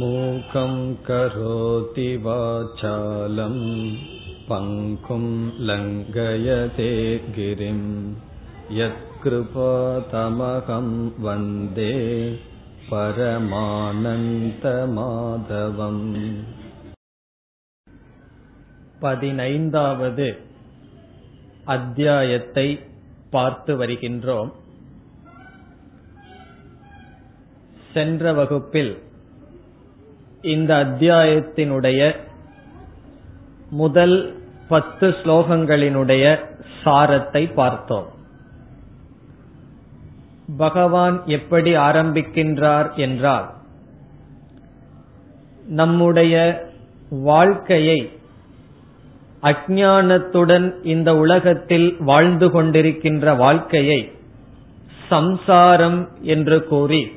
मूकं करोति वाचालं पङ्कुं लङ्घयते गिरिं यत्कृपातमहं वन्दे பரமானந்தமாதவம் பதினைந்தாவது அத்தியாயத்தை பார்த்து வருகின்றோம் சென்ற வகுப்பில் இந்த அத்தியாயத்தினுடைய முதல் பத்து ஸ்லோகங்களினுடைய சாரத்தை பார்த்தோம். பகவான் எப்படி ஆரம்பிக்கின்றார் என்றால் நம்முடைய வாழ்க்கையை அஜானத்துடன் இந்த உலகத்தில் வாழ்ந்து கொண்டிருக்கின்ற வாழ்க்கையை சம்சாரம் என்று கூறி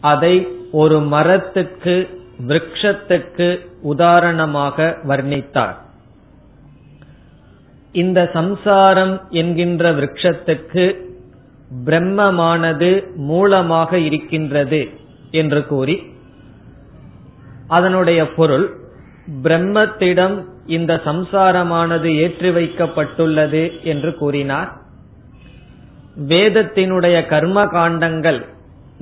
அதை ஒரு மரத்துக்கு விரக்ஷத்துக்கு உதாரணமாக வர்ணித்தார். இந்த சம்சாரம் என்கின்ற விரக்ஷத்துக்கு பிரம்மமானது மூலமாக இருக்கின்றது என்று கூறி அதனுடைய பொருள் பிரம்மத்திடம் இந்த சம்சாரமானது ஏற்றி வைக்கப்பட்டுள்ளது என்று கூறினார். வேதத்தினுடைய கர்ம காண்டங்கள்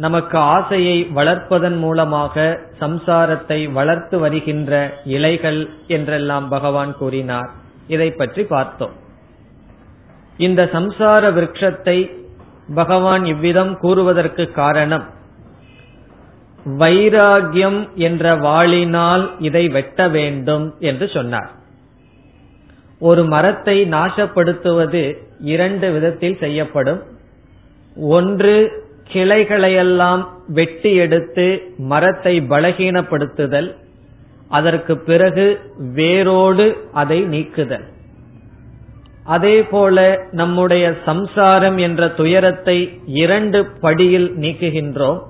நமக்கு ஆசையை வளர்ப்பதன் மூலமாக சம்சாரத்தை வளர்த்து வருகின்ற இலைகள் என்றெல்லாம் பகவான் கூறினார். இதை பற்றி பார்த்தோம். இந்த சம்சார விரக்ஷத்தை பகவான் இவ்விதம் கூறுவதற்கு காரணம் வைராகியம் என்ற வாளினால் இதை வெட்ட வேண்டும் என்று சொன்னார். ஒரு மரத்தை நாசப்படுத்துவது இரண்டு விதத்தில் செய்யப்படும். ஒன்று கிளைகளையெல்லாம் வெட்டி எடுத்து மரத்தை பலகீனப்படுத்துதல் அதற்கு பிறகு வேரோடு அதை நீக்குதல். அதேபோல நம்முடைய சம்சாரம் என்ற துயரத்தை இரண்டு படியில் நீக்குகின்றோம்.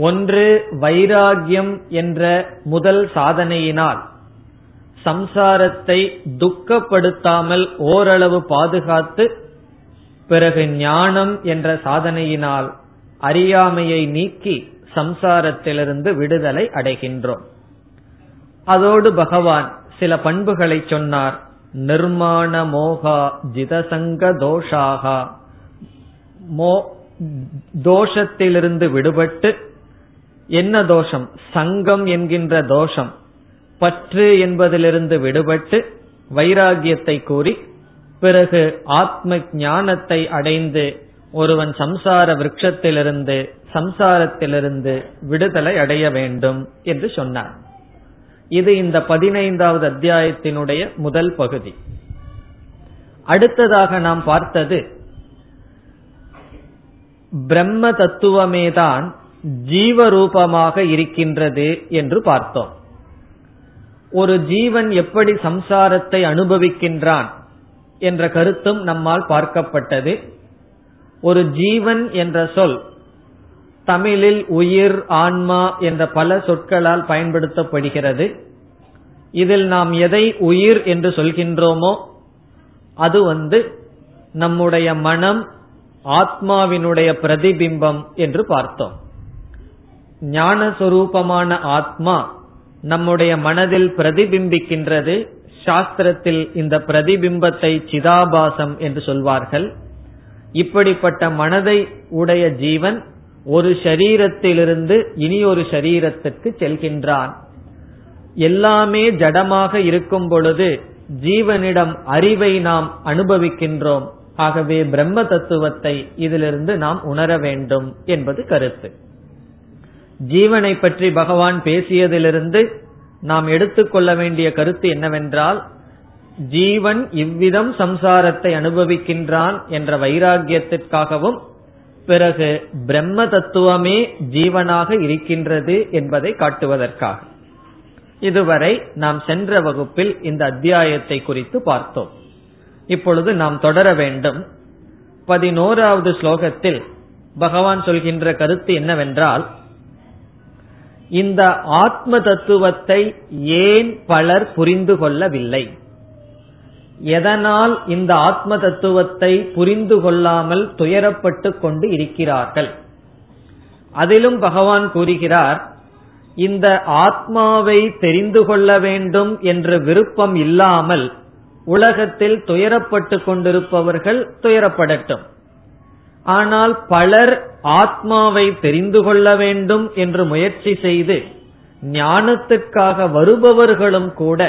ஒன்று வைராகியம் என்ற முதல் சாதனையினால் சம்சாரத்தை துக்கப்படுத்தாமல் ஓரளவு பாதுகாத்து பிறகு ஞானம் என்ற சாதனையினால் அறியாமையை நீக்கி சம்சாரத்திலிருந்து விடுதலை அடைகின்றோம். அதோடு பகவான் சில பண்புகளை சொன்னார். நிர்மாண மோகா ஜிதசங்க தோஷாகா. மோ தோஷத்திலிருந்து விடுபட்டு என்ன தோஷம்? சங்கம் என்கின்ற தோஷம். பற்று என்பதிலிருந்து விடுபட்டு வைராகியத்தை கூறி பிறகு ஆத்ம ஞானத்தை அடைந்து ஒருவன் சம்சார விரக்ஷத்திலிருந்து சம்சாரத்திலிருந்து விடுதலை அடைய வேண்டும் என்று சொன்னார். இது இந்த பதினைந்தாவது அத்தியாயத்தினுடைய முதல் பகுதி. அடுத்ததாக நாம் பார்த்தது பிரம்ம தத்துவமேதான் ஜீவரூபமாக இருக்கின்றது என்று பார்த்தோம். ஒரு ஜீவன் எப்படி சம்சாரத்தை அனுபவிக்கின்றான்? என்ற கருத்தும் நம்மால் பார்க்கப்பட்டது. ஒரு ஜீவன் என்ற சொல் தமிழில் உயிர் ஆன்மா என்ற பல சொற்களால் பயன்படுத்தப்படுகிறது. இதில் நாம் எதை உயிர் என்று சொல்கின்றோமோ அது வந்து நம்முடைய மனம் ஆத்மாவினுடைய பிரதிபிம்பம் என்று பார்த்தோம். ஞானஸ்வரூபமான ஆத்மா நம்முடைய மனதில் பிரதிபிம்பிக்கின்றது சாஸ்திரத்தில் இந்த பிரதிபிம்பத்தை சிதாபாசம் என்று சொல்வார்கள். இப்படிப்பட்ட மனதை உடைய ஜீவன் ஒரு ஷரீரத்திலிருந்து இனி ஒரு ஷரீரத்திற்கு செல்கின்றான். எல்லாமே ஜடமாக இருக்கும் பொழுது ஜீவனிடம் அறிவை நாம் அனுபவிக்கின்றோம். ஆகவே பிரம்ம தத்துவத்தை இதிலிருந்து நாம் உணர வேண்டும் என்பது கருத்து. ஜீவனை பற்றி பகவான் பேசியதிலிருந்து நாம் எடுத்துக்கொள்ள வேண்டிய கருத்து என்னவென்றால் ஜீவன் இவ்விதம் சம்சாரத்தை அனுபவிக்கின்றான் என்ற வைராகியத்திற்காகவும் பிறகு பிரம்ம தத்துவமே ஜீவனாக இருக்கின்றது என்பதை காட்டுவதற்காக. இதுவரை நாம் சென்ற வகுப்பில் இந்த அத்தியாயத்தை குறித்து பார்த்தோம். இப்பொழுது நாம் தொடர வேண்டும். பதினோராவது ஸ்லோகத்தில் பகவான் சொல்கின்ற கருத்து என்னவென்றால் இந்த ஆத்ம தத்துவத்தை ஏன் பலர் புரிந்து கொள்ளவில்லை? எதனால் இந்த ஆத்ம தத்துவத்தை புரிந்து கொள்ளாமல் துயரப்பட்டு கொண்டு இருக்கிறார்கள்? அதிலும் பகவான் கூறுகிறார் இந்த ஆத்மாவை தெரிந்து கொள்ள வேண்டும் என்ற விருப்பம் இல்லாமல் உலகத்தில் துயரப்பட்டு கொண்டிருப்பவர்கள் துயரப்படட்டும். ஆனால் பலர் ஆத்மாவை தெரிந்து கொள்ள வேண்டும் என்று முயற்சி செய்து ஞானத்துக்காக வருபவர்களும் கூட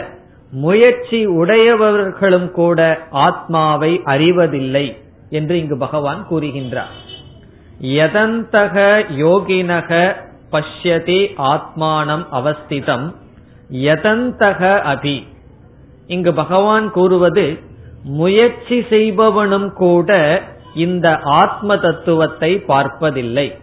முயற்சி உடையவர்களும் கூட ஆத்மாவை அறிவதில்லை என்று இங்கு பகவான் கூறுகின்றார். யதந்தக யோகினக பஷ்யதி ஆத்மானம் அவஸ்திதம் யதந்தக அபி. இங்கு பகவான் கூறுவது முயற்சி செய்பவனும் கூட இந்த ஆத்ம தத்துவத்தை பார்ப்பதில்லை.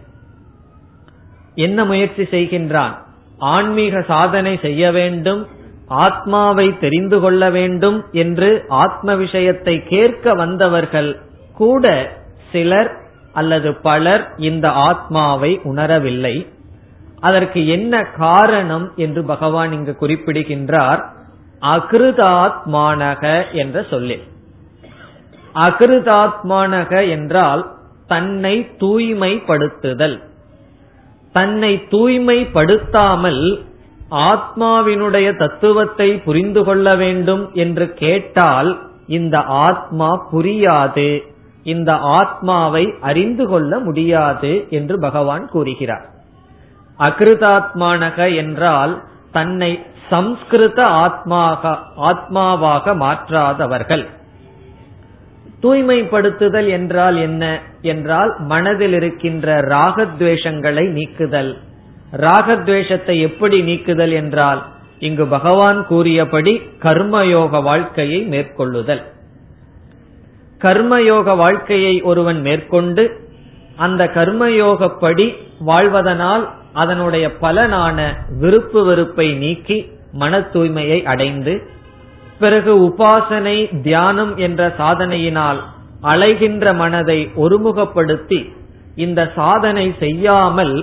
என்ன முயற்சி செய்கின்றான்? ஆன்மீக சாதனை செய்ய வேண்டும் ஆத்மாவை தெரிந்து கொள்ள வேண்டும் என்று ஆத்ம விஷயத்தை கேட்க வந்தவர்கள் கூட சிலர் அல்லது பலர் இந்த ஆத்மாவை உணரவில்லை. அதற்கு என்ன காரணம் என்று பகவான் இங்கு குறிப்பிடுகின்றார். அகிருதாத்மானக என்ற சொல்லில். அகிருதாத்மானக என்றால் தன்னை தூய்மைப்படுத்துதல். தன்னை தூய்மைப்படுத்தாமல் ஆத்மாவினுடைய தத்துவத்தை புரிந்து கொள்ள வேண்டும் என்று கேட்டால் இந்த ஆத்மா புரியாது. இந்த ஆத்மாவை அறிந்து கொள்ள முடியாது என்று பகவான் கூறுகிறார். அகிருதாத்மானக என்றால் தன்னை சம்ஸ்கிருத ஆத்மாக ஆத்மாவாக மாற்றாதவர்கள். தூய்மைப்படுத்துதல் என்றால் என்ன? என்றால் மனதில் இருக்கின்ற ராகத்வேஷங்களை நீக்குதல். ராகத்வேஷத்தை எப்படி நீக்குதல் என்றால் இங்கு பகவான் கூறியபடி கர்மயோக வாழ்க்கையை மேற்கொள்ளுதல். கர்மயோக வாழ்க்கையை ஒருவன் மேற்கொண்டு அந்த கர்மயோகப்படி வாழ்வதனால் அதனுடைய பலனான விருப்பு வெறுப்பை நீக்கி மன தூய்மையை அடைந்து பிறகு உபாசனை தியானம் என்ற சாதனையினால் அலைகின்ற மனதை ஒருமுகப்படுத்தி இந்த சாதனை செய்யாமல்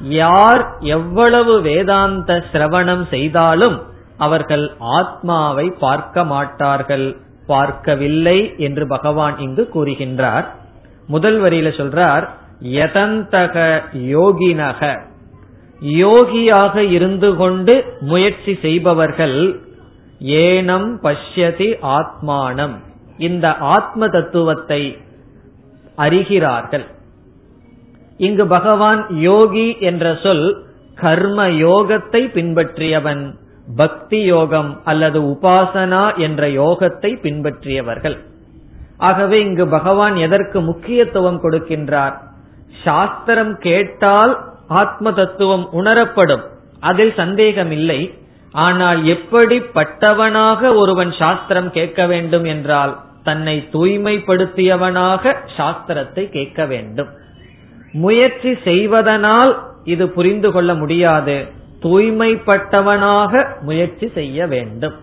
யார் எவ்வளவு வேதாந்த சிரவணம் செய்தாலும் அவர்கள் ஆத்மாவை பார்க்க மாட்டார்கள். பார்க்கவில்லை என்று பகவான் இங்கு கூறுகின்றார். முதல் வரியில சொல்றார் யதந்தக யோகினக. யோகியாக இருந்து கொண்டு முயற்சி செய்பவர்கள் ஏனம் பஷ்யதி ஆத்மானம். இந்த ஆத்ம தத்துவத்தை அறிகிறார்கள். இங்கு பகவான் யோகி என்ற சொல் கர்ம யோகத்தை பின்பற்றியவன் பக்தி யோகம் அல்லது உபாசனா என்ற யோகத்தை பின்பற்றியவர்கள். ஆகவே இங்கு பகவான் எதற்கு முக்கியத்துவம் கொடுக்கின்றார்? சாஸ்திரம் கேட்டால் ஆத்ம தத்துவம் உணரப்படும். அதில் சந்தேகம் இல்லை ஆனால் எப்படிப்பட்டவனாக ஒருவன் சாஸ்திரம் கேட்க வேண்டும் என்றால் தன்னை தூய்மைப்படுத்தியவனாக சாஸ்திரத்தை கேட்க வேண்டும். முயற்சி செய்வதனால் இது புரிந்து கொள்ள முடியாது. தூய்மைப்பட்டவனாக முயற்சி செய்ய வேண்டும்.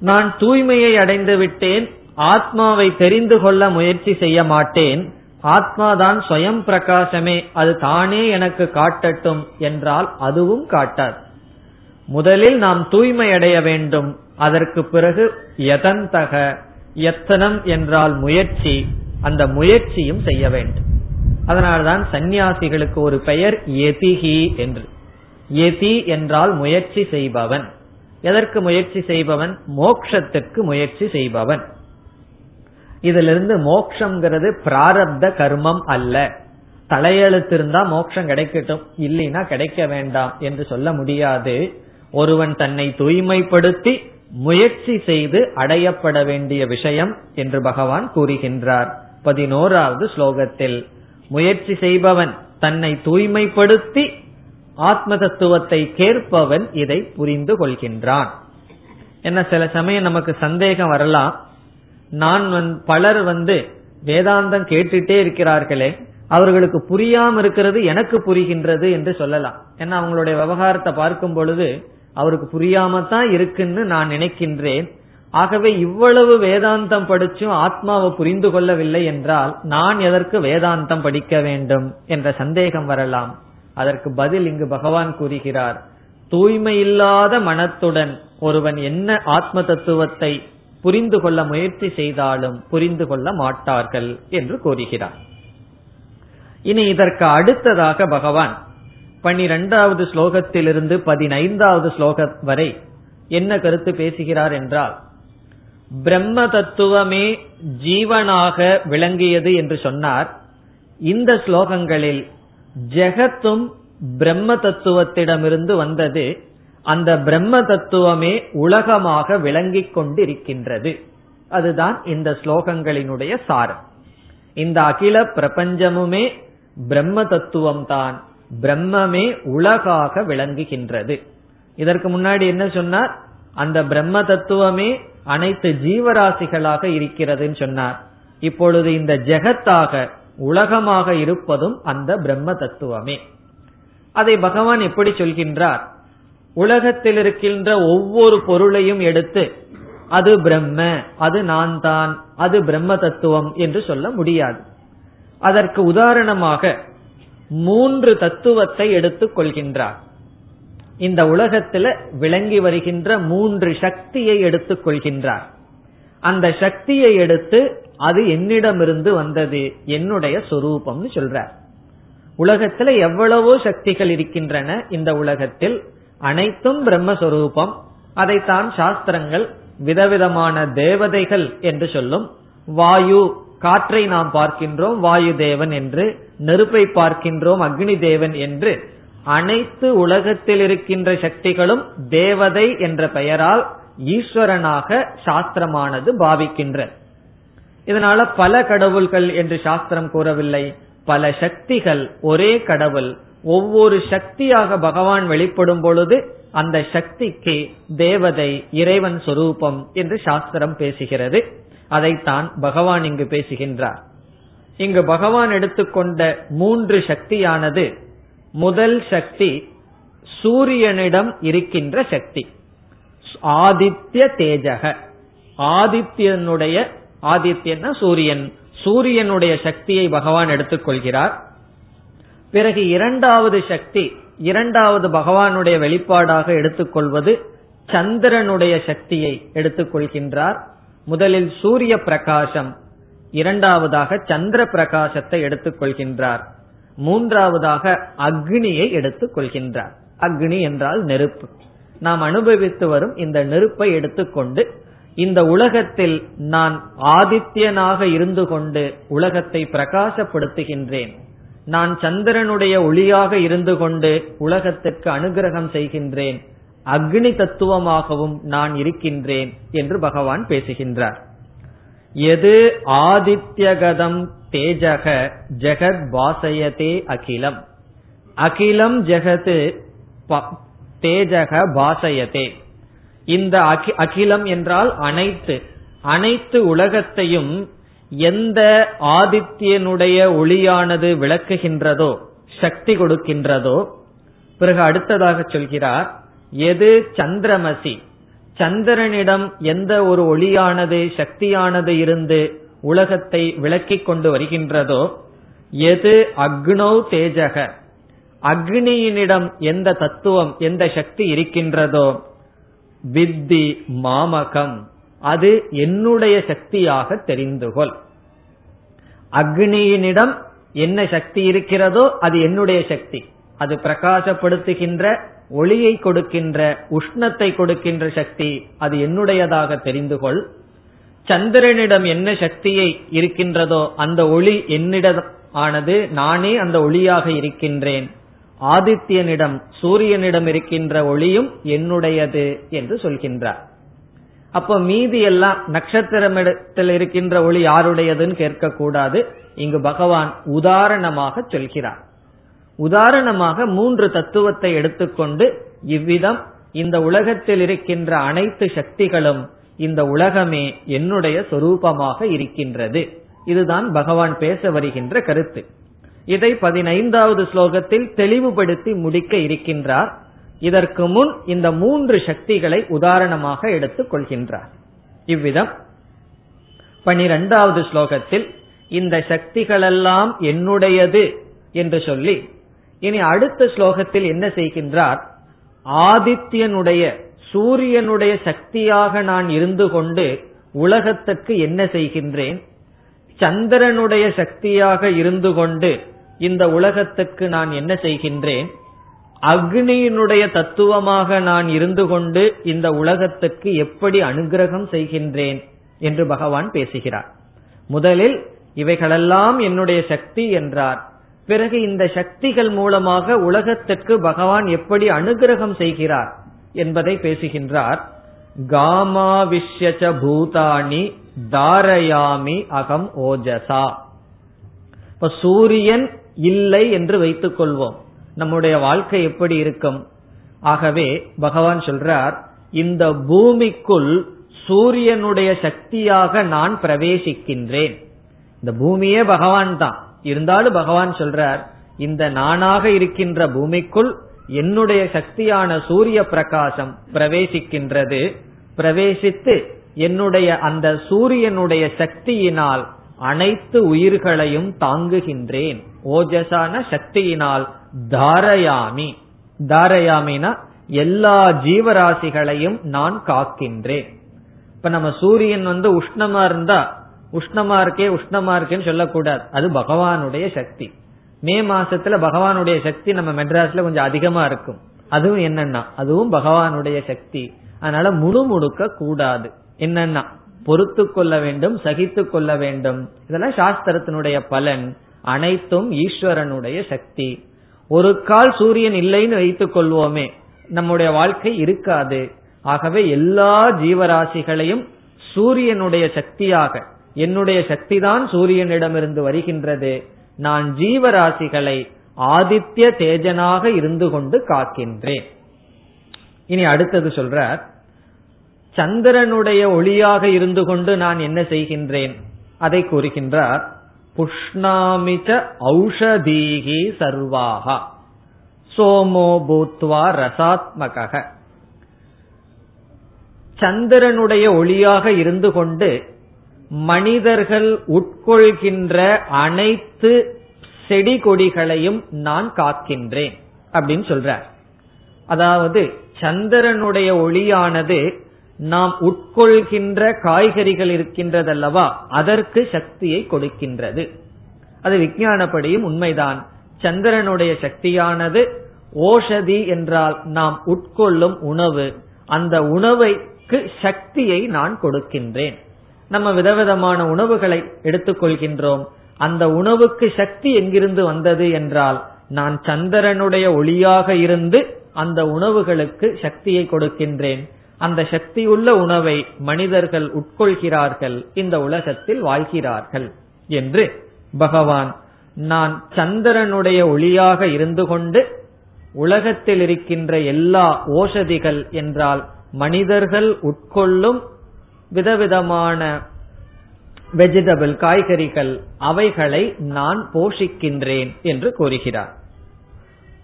நான் தூய்மையை அடைந்து விட்டேன் ஆத்மாவை தெரிந்து கொள்ள முயற்சி செய்ய மாட்டேன் ஆத்மாதான் ஸ்வயம் பிரகாசமே அது தானே எனக்கு காட்டட்டும் என்றால் அதுவும் காட்டாது. முதலில் நாம் தூய்மை அடைய வேண்டும். அதற்கு பிறகு எதந்தக எத்தனம் என்றால் முயற்சி. அந்த முயற்சியும் செய்ய வேண்டும். அதனால்தான் சந்நியாசிகளுக்கு ஒரு பெயர் எதிகி என்று. எதி என்றால் முயற்சி செய்பவன். எதற்கு முயற்சி செய்பவன்? மோக்ஷத்துக்கு முயற்சி செய்பவன். இதிலிருந்து மோக்ஷங்கிறது பிராரப்த கர்மம் அல்ல. தலையெழுத்து இருந்தா மோட்சம் கிடைக்கட்டும். இல்லைன்னா கிடைக்க வேண்டாம் என்று சொல்ல முடியாது. ஒருவன் தன்னை தூய்மைப்படுத்தி முயற்சி செய்து அடையப்பட வேண்டிய விஷயம் என்று பகவான் கூறுகின்றார். பதினோராவது ஸ்லோகத்தில் முயற்சி செய்பவன் தன்னை தூய்மைப்படுத்தி ஆத்ம தத்துவத்தை கேட்பவன் இதை புரிந்து கொள்கின்றான். என்ன சில சமயம் நமக்கு சந்தேகம் வரலாம். நான் பலர் வந்து வேதாந்தம் கேட்டுட்டே இருக்கிறார்களே அவர்களுக்கு புரியாம இருக்கிறது எனக்கு புரிகின்றது என்று சொல்லலாம். ஏன்னா அவங்களுடைய விவகாரத்தை பார்க்கும் பொழுது அவருக்கு புரியாம தான் இருக்குன்னு நான் நினைக்கின்றேன். ஆகவே இவ்வளவு வேதாந்தம் படிச்சும் ஆத்மாவை புரிந்து கொள்ளவில்லை என்றால் நான் எதற்கு வேதாந்தம் படிக்க வேண்டும் என்ற சந்தேகம் வரலாம். அதற்கு பதில் இங்கு பகவான் கூறுகிறார். தூய்மை இல்லாத மனத்துடன் ஒருவன் என்ன ஆத்ம தத்துவத்தை புரிந்து கொள்ள முயற்சி செய்தாலும் புரிந்து கொள்ள மாட்டார்கள் என்று கூறுகிறார். இனி இதற்கு அடுத்ததாக பகவான் பனிரெண்டாவது ஸ்லோகத்திலிருந்து பதினைந்தாவது ஸ்லோகம் வரை என்ன கருத்து பேசுகிறார் என்றால் பிரம்ம தத்துவமே ஜீவனாக விளங்கியது என்று சொன்னார். இந்த ஸ்லோகங்களில் ஜெகத்தும் பிரம்ம தத்துவத்திடமிருந்து வந்தது அந்த பிரம்ம தத்துவமே உலகமாக விளங்கிக் கொண்டிருக்கின்றது. அதுதான் இந்த ஸ்லோகங்களினுடைய சாரம். இந்த அகில பிரபஞ்சமுமே பிரம்ம தத்துவம் தான் பிரம்மமே உலகாக விளங்குகின்றது. இதற்கு முன்னாடி என்ன சொன்னார்? அந்த பிரம்ம தத்துவமே அனைத்து ஜீவராசிகளாக இருக்கிறதுன்னு சொன்னார். இப்பொழுது இந்த ஜெகத்தாக உலகமாக இருப்பதும் அந்த பிரம்ம தத்துவமே. அதை பகவான் எப்படி சொல்கின்றார்? உலகத்தில் இருக்கின்ற ஒவ்வொரு பொருளையும் எடுத்து அது பிரம்ம அது நான் தான் அது பிரம்ம தத்துவம் என்று சொல்ல முடியாது. அதற்கு உதாரணமாக மூன்று தத்துவத்தை எடுத்துக் கொள்கின்றார். இந்த உலகத்துல விளங்கி வருகின்ற மூன்று சக்தியை எடுத்துக் கொள்கின்றார். அந்த சக்தியை எடுத்து அது என்னிடமிருந்து வந்தது என்னுடைய சொரூபம்னு சொல்றார். உலகத்துல எவ்வளவோ சக்திகள் இருக்கின்றன இந்த உலகத்தில். அனைத்தும் பிரம்மஸ்வரூபம். அதைத்தான் சாஸ்திரங்கள் விதவிதமான தேவதைகள் என்று சொல்லும். வாயு காற்றை நாம் பார்க்கின்றோம் வாயு தேவன் என்று நெருப்பை பார்க்கின்றோம் அக்னி தேவன் என்று. அனைத்து உலகத்தில் இருக்கின்ற சக்திகளும் தேவதை என்ற பெயரால் ஈஸ்வரனாக சாஸ்திரமானது பாவிக்கின்ற. இதனால பல கடவுள்கள் என்று சாஸ்திரம் கூறவில்லை. பல சக்திகள் ஒரே கடவுள். ஒவ்வொரு சக்தியாக பகவான் வெளிப்படும் பொழுது அந்த சக்திக்கு தேவதை இறைவன் சொரூபம் என்று சாஸ்திரம் பேசுகிறது. அதைத்தான் பகவான் இங்கு பேசுகின்றார். இங்கு பகவான் எடுத்துக்கொண்ட மூன்று சக்தியானது முதல் சக்தி சூரியனிடம் இருக்கின்ற சக்தி. ஆதித்ய தேஜக. ஆதித்யனுடைய ஆதித்யன்னா சூரியன். சூரியனுடைய சக்தியை பகவான் எடுத்துக்கொள்கிறார். பிறகு இரண்டாவது சக்தி இரண்டாவது பகவானுடைய வெளிப்பாடாக எடுத்துக்கொள்வது சந்திரனுடைய சக்தியை எடுத்துக்கொள்கின்றார். முதலில் சூரிய பிரகாசம் இரண்டாவதாக சந்திர பிரகாசத்தை எடுத்துக்கொள்கின்றார். மூன்றாவதாக அக்னியை எடுத்துக் கொள்கின்றார் அக்னி என்றால் நெருப்பு. நாம் அனுபவித்து வரும் இந்த நெருப்பை எடுத்துக்கொண்டு இந்த உலகத்தில் நான் ஆதித்யனாக இருந்து கொண்டு உலகத்தை பிரகாசப்படுத்துகின்றேன். நான் சந்திரனுடைய ஒளியாக இருந்து கொண்டு உலகத்திற்கு அனுகிரகம் செய்கின்றேன். அக்னி தத்துவமாகவும் நான் இருக்கின்றேன் என்று பகவான் பேசுகின்றார். எது ஆதித்யகதம் தேஜக ஜெகத் பாசயதே அகிலம். அகிலம் ஜெகது தேஜக பாசயதே இந்த அகிலம் என்றால் அனைத்து. அனைத்து உலகத்தையும் எந்த ஆதித்யனுடைய ஒளியானது விளக்குகின்றதோ சக்தி கொடுக்கின்றதோ பிறகு அடுத்ததாக சொல்கிறார் எது சந்திரமசி? சந்திரனிடம் எந்த ஒரு ஒளியானது சக்தியானது இருந்து உலகத்தை விளக்கிக் கொண்டு வருகின்றதோ எது அக்னோ தேஜக? அக்னியினிடம் எந்த தத்துவம் எந்த சக்தி இருக்கின்றதோ வித்தி மாமகம். அது என்னுடைய சக்தியாக தெரிந்து கொள். அக்னியினிடம் என்ன சக்தி இருக்கிறதோ அது என்னுடைய சக்தி. அது பிரகாசப்படுத்துகின்ற ஒளியை கொடுக்கின்ற உஷ்ணத்தை கொடுக்கின்ற சக்தி அது என்னுடையதாக தெரிந்து கொள். சந்திரனிடம் என்ன சக்தியை இருக்கின்றதோ அந்த ஒளி என்னிடம் ஆனது நானே அந்த ஒளியாக இருக்கின்றேன். ஆதித்யனிடம் சூரியனிடம் இருக்கின்ற ஒளியும் என்னுடையது என்று சொல்கின்றார். அப்ப மீதி எல்லாம் நட்சத்திரமிடத்தில் இருக்கின்ற ஒளி யாருடையதுன்னு கேட்கக்கூடாது. இங்கு பகவான் உதாரணமாக சொல்கிறார். உதாரணமாக மூன்று தத்துவத்தை எடுத்துக்கொண்டு இவ்விதம் இந்த உலகத்தில் இருக்கின்ற அனைத்து சக்திகளும் இந்த உலகமே என்னுடைய சொரூபமாக இருக்கின்றது. இதுதான் பகவான் பேச வருகின்ற கருத்து. இதை பதினைந்தாவது ஸ்லோகத்தில் தெளிவுபடுத்தி முடிக்க இருக்கின்றார். இதற்கு முன் இந்த மூன்று சக்திகளை உதாரணமாக எடுத்துக் கொள்கின்றார். இவ்விதம் பனிரெண்டாவது ஸ்லோகத்தில் இந்த சக்திகளெல்லாம் என்னுடையது என்று சொல்லி இனி அடுத்த ஸ்லோகத்தில் என்ன செய்கின்றார்? ஆதித்யனுடைய சூரியனுடைய சக்தியாக நான் இருந்து கொண்டு உலகத்துக்கு என்ன செய்கின்றேன்? சந்திரனுடைய சக்தியாக இருந்து கொண்டு இந்த உலகத்துக்கு நான் என்ன செய்கின்றேன்? அக்னியினுடைய தத்துவமாக நான் இருந்து கொண்டு இந்த உலகத்துக்கு எப்படி அனுகிரகம் செய்கின்றேன்? என்று பகவான் பேசுகிறார். முதலில் இவைகளெல்லாம் என்னுடைய சக்தி என்றார். பிறகு இந்த சக்திகள் மூலமாக உலகத்திற்கு பகவான் எப்படி அனுகிரகம் செய்கிறார் என்பதை பேசுகின்றார். காமாவிஷ்யச்ச பூதாணி தாரயாமி அகம் ஓஜசா. இப்ப சூரியன் இல்லை என்று வைத்துக் கொள்வோம். நம்முடைய வாழ்க்கை எப்படி இருக்கும்? ஆகவே பகவான் சொல்றார் இந்த பூமிக்குள் சூரியனுடைய சக்தியாக நான் பிரவேசிக்கின்றேன். இந்த பூமியே பகவான் தான். இருந்தாலும் பகவான் சொல்றார் இந்த நானாக இருக்கின்ற பூமிக்குள் என்னுடைய சக்தியான சூரிய பிரகாசம் பிரவேசிக்கின்றது. பிரவேசித்து என்னுடைய அந்த சூரியனுடைய சக்தியினால் அனைத்து உயிர்களையும் தாங்குகின்றேன். ஓஜசான சக்தியினால் தாரயாமி. தாரயாமினா எல்லா ஜீவராசிகளையும் நான் காக்கின்றேன். இப்ப நம்ம சூரியன் வந்து உஷ்ணமா இருந்தா உஷ்ணமா இருக்கே உஷ்ணமா இருக்கேன்னு சொல்லக்கூடாது. அது பகவானுடைய சக்தி. மே மாசத்துல பகவானுடைய சக்தி நம்ம மெட்ராஸ்ல கொஞ்சம் அதிகமா இருக்கும். அதுவும் என்னன்னா அதுவும் பகவானுடைய சக்தி. அதனால முழு முழுக்க கூடாது. என்னன்னா பொறுத்து கொள்ள வேண்டும் சகித்து கொள்ள வேண்டும். இதெல்லாம் சாஸ்திரத்தினுடைய பலன். அனைத்தும் ஈஸ்வரனுடைய சக்தி. ஒரு கால் சூரியன் இல்லைன்னு வைத்துக் கொள்வோமே நம்முடைய வாழ்க்கை இருக்காது. ஆகவே எல்லா ஜீவராசிகளையும் சூரியனுடைய சக்தியாக என்னுடைய சக்தி தான் சூரியனிடமிருந்து வருகின்றது. நான் ஜீவராசிகளை ஆதித்ய தேஜனாக இருந்து கொண்டு காக்கின்றேன். இனி அடுத்தது சொல்றார் சந்திரனுடைய ஒளியாக இருந்து கொண்டு நான் என்ன செய்கின்றேன்? அதை கூறுகின்றார் புஷ்ணாமிச்ச ஔஷதீகி சர்வாகா சோமோ பூத்வா ரசாத்மக சந்திரனுடைய ஒளியாக இருந்து கொண்டு மனிதர்கள் உட்கொள்கின்ற அனைத்து செடி கொடிகளையும் நான் காக்கின்றேன் அப்படின்னு சொல்றார். அதாவது சந்திரனுடைய ஒளியானது நாம் உட்கொள்கின்ற காய்கறிகள் இருக்கின்றதல்லவா அதற்கு சக்தியை கொடுக்கின்றது. அது விஞ்ஞானப்படியும் உண்மைதான். சந்திரனுடைய சக்தியானது ஓஷதி என்றால் நாம் உட்கொள்ளும் உணவு. அந்த உணவைக்கு சக்தியை நான் கொடுக்கின்றேன். நம்ம விதவிதமான உணவுகளை எடுத்துக்கொள்கின்றோம். அந்த உணவுக்கு சக்தி எங்கிருந்து வந்தது என்றால் நான் சந்திரனுடைய ஒளியாக இருந்து அந்த உணவுகளுக்கு சக்தியை கொடுக்கின்றேன். அந்த சக்தியுள்ள உணவை மனிதர்கள் உட்கொள்கிறார்கள் இந்த உலகத்தில் வாழ்கிறார்கள் என்று பகவான் நான் சந்திரனுடைய ஒளியாக இருந்து கொண்டு உலகத்தில் இருக்கின்ற எல்லா ஓஷதிகள் என்றால் மனிதர்கள் உட்கொள்ளும் விதவிதமான வெஜிடபிள் காய்கறிகள் அவைகளை நான் போஷிக்கின்றேன் என்று கூறுகிறார்.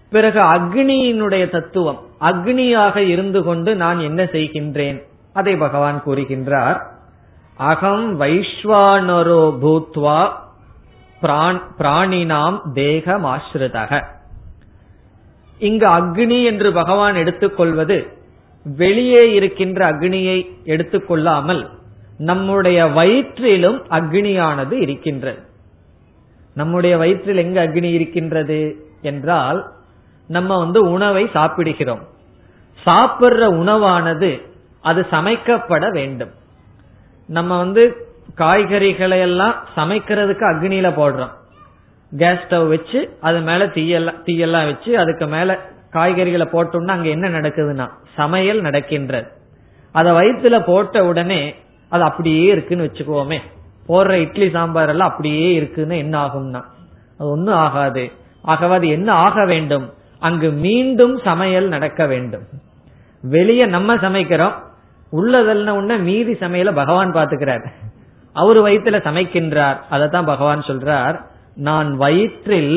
பிறகு அக்னியினுடைய தத்துவம் அக்னியாக இருந்து கொண்டு நான் என்ன செய்கின்றேன்? அதை பகவான் கூறுகின்றார் அகம் வைஸ்வானரோ பூத்வா பிராணினாம் தேகமாஸ்ருதக. இங்கு அக்னி என்று பகவான் எடுத்துக்கொள்வது வெளியே இருக்கின்ற அக்னியை எடுத்துக்கொள்ளாமல் நம்முடைய வயிற்றிலும் அக்னியானது இருக்கின்றது. நம்முடைய வயிற்றில் எங்க அக்னி இருக்கின்றது என்றால் நம்ம வந்து உணவை சாப்பிடுகிறோம். சாப்பிடுற உணவானது அது சமைக்கப்பட வேண்டும். நம்ம வந்து காய்கறிகளை எல்லாம் சமைக்கிறதுக்கு அக்னியில போடுறோம். கேஸ் ஸ்டவ் வச்சு அது மேல தீயெல்லாம் தீயெல்லாம் வச்சு அதுக்கு மேல காய்கறிகளை போட்டோம்னா அங்க என்ன நடக்குதுன்னா சமையல் நடக்கின்றது. அதை வயிற்றுல போட்ட உடனே அது அப்படியே இருக்குன்னு வச்சுக்கோமே. போடுற இட்லி சாம்பார் எல்லாம் அப்படியே இருக்குன்னு என்ன ஆகும்னா அது ஒன்னும் ஆகாது. ஆகவே அது என்ன ஆக வேண்டும்? அங்கு மீண்டும் சமையல் நடக்க வேண்டும். வெளியே நம்ம சமைக்கிறோம் உள்ளதெல்லாம் உடனே மீதி சமையல பகவான் பாத்துக்கிறார் அவர் வயிற்றுல சமைக்கின்றார் அதை தான் பகவான் சொல்றார் நான் வயிற்றில்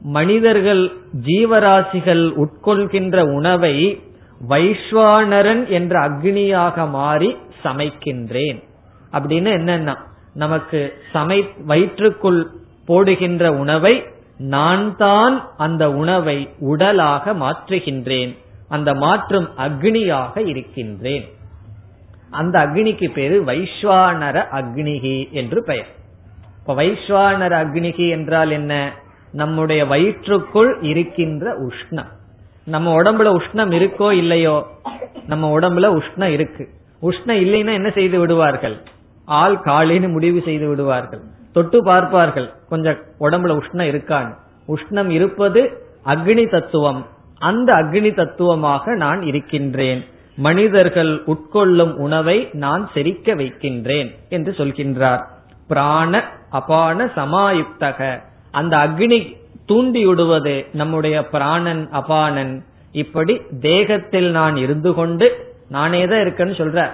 மனிதர்கள் ஜீவராசிகள் உட்கொள்கின்ற உணவை வைஸ்வானரன் என்ற அக்னியாக மாறி சமைக்கின்றேன். அப்படின்னு என்னன்னா நமக்கு சமை வயிற்றுக்குள் போடுகின்ற உணவை நான் தான் அந்த உணவை உடலாக மாற்றுகின்றேன். அந்த மாற்றும் அக்னியாக இருக்கின்றேன். அந்த அக்னிக்கு பேரு வைஸ்வானர அக்னிகி என்று பெயர். இப்ப வைஸ்வானர அக்னிகி என்றால் என்ன? நம்முடைய வயிற்றுக்குள் இருக்கின்ற உஷ்ணம். நம்ம உடம்புல உஷ்ணம் இருக்கோ இல்லையோ நம்ம உடம்புல உஷ்ணம் இருக்கு. உஷ்ணம் இல்லைன்னா என்ன செய்து விடுவார்கள்? ஆள் காலின்னு முடிவு செய்து விடுவார்கள். தொட்டு பார்ப்பார்கள் கொஞ்சம் உடம்புல உஷ்ணம் இருக்கான்னு. உஷ்ணம் இருப்பது அக்னி தத்துவம். அந்த அக்னி தத்துவமாக நான் இருக்கின்றேன். மனிதர்கள் உட்கொள்ளும் உணவை நான் செரிக்க வைக்கின்றேன் என்று சொல்கின்றார். பிராண அபான சமாயுக்தக. அந்த அக்னி தூண்டி விடுவது நம்முடைய பிராணன் அபானன். இப்படி தேகத்தில் நான் இருந்து கொண்டு நானே தான் இருக்கேன்னு சொல்ற.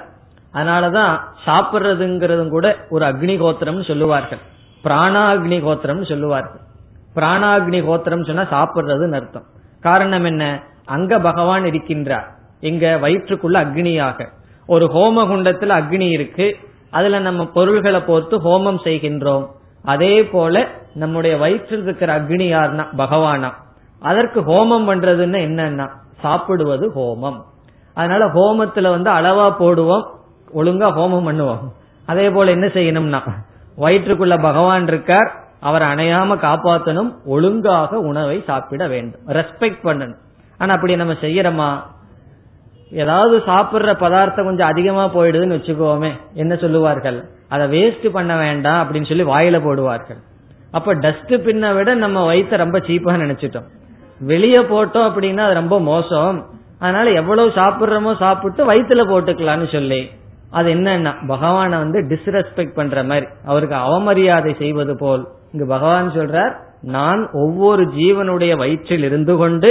அதனாலதான் சாப்பிடுறதுங்கிறதும் கூட ஒரு அக்னி கோத்திரம் சொல்லுவார்கள். பிராணாக்னி கோத்திரம் சொல்லுவார்கள். பிராணாக்னி கோத்திரம் சொன்னா சாப்பிடுறதுன்னு அர்த்தம். காரணம் என்ன? அங்க பகவான் இருக்கின்றார். இங்க வயிற்றுக்குள்ள அக்னியாக. ஒரு ஹோம குண்டத்துல அக்னி இருக்கு. அதுல நம்ம பொருள்களை போர்த்து ஹோமம் செய்கின்றோம். அதே போல நம்முடைய வயிற்றில் இருக்கிற அக்னி யார்னா பகவானா. அதற்கு ஹோமம் பண்றதுன்னு என்னன்னா? சாப்பிடுவது ஹோமம். அதனால ஹோமத்துல வந்து அளவா போடுவோம் ஒழுங்கா ஹோமம் பண்ணுவோம். அதே போல என்ன செய்யணும்னா? வயிற்றுக்குள்ள பகவான் இருக்கார் அவர் அணையாம காப்பாற்றணும் ஒழுங்காக உணவை சாப்பிட வேண்டும். ரெஸ்பெக்ட் பண்ணணும். ஆனா அப்படி நம்ம செய்யறோமா? ஏதாவது சாப்பிடுற பதார்த்தம் கொஞ்சம் அதிகமா போயிடுதுன்னு வச்சுக்கோமே. என்ன சொல்லுவார்கள்? அதை வேஸ்ட் பண்ண வேண்டாம் அப்படின்னு சொல்லி வாயில போடுவார்கள். அப்ப டஸ்ட் பின்ன விட நம்ம வயிற்ற ரொம்ப சீப்பா நினைச்சிட்டோம். வெளியே போட்டோம் அப்படின்னா அது ரொம்ப மோசம். அதனால எவ்வளவு சாப்பிடுறோமோ சாப்பிட்டு வயிற்றுல போட்டுக்கலாம்னு சொல்லி. அது என்னன்னா பகவானை வந்து டிஸ்ரெஸ்பெக்ட் பண்ற மாதிரி. அவருக்கு அவமரியாதை செய்வது போல். இங்கு பகவான் சொல்றார் நான் ஒவ்வொரு ஜீவனுடைய வயிற்றில் இருந்து கொண்டு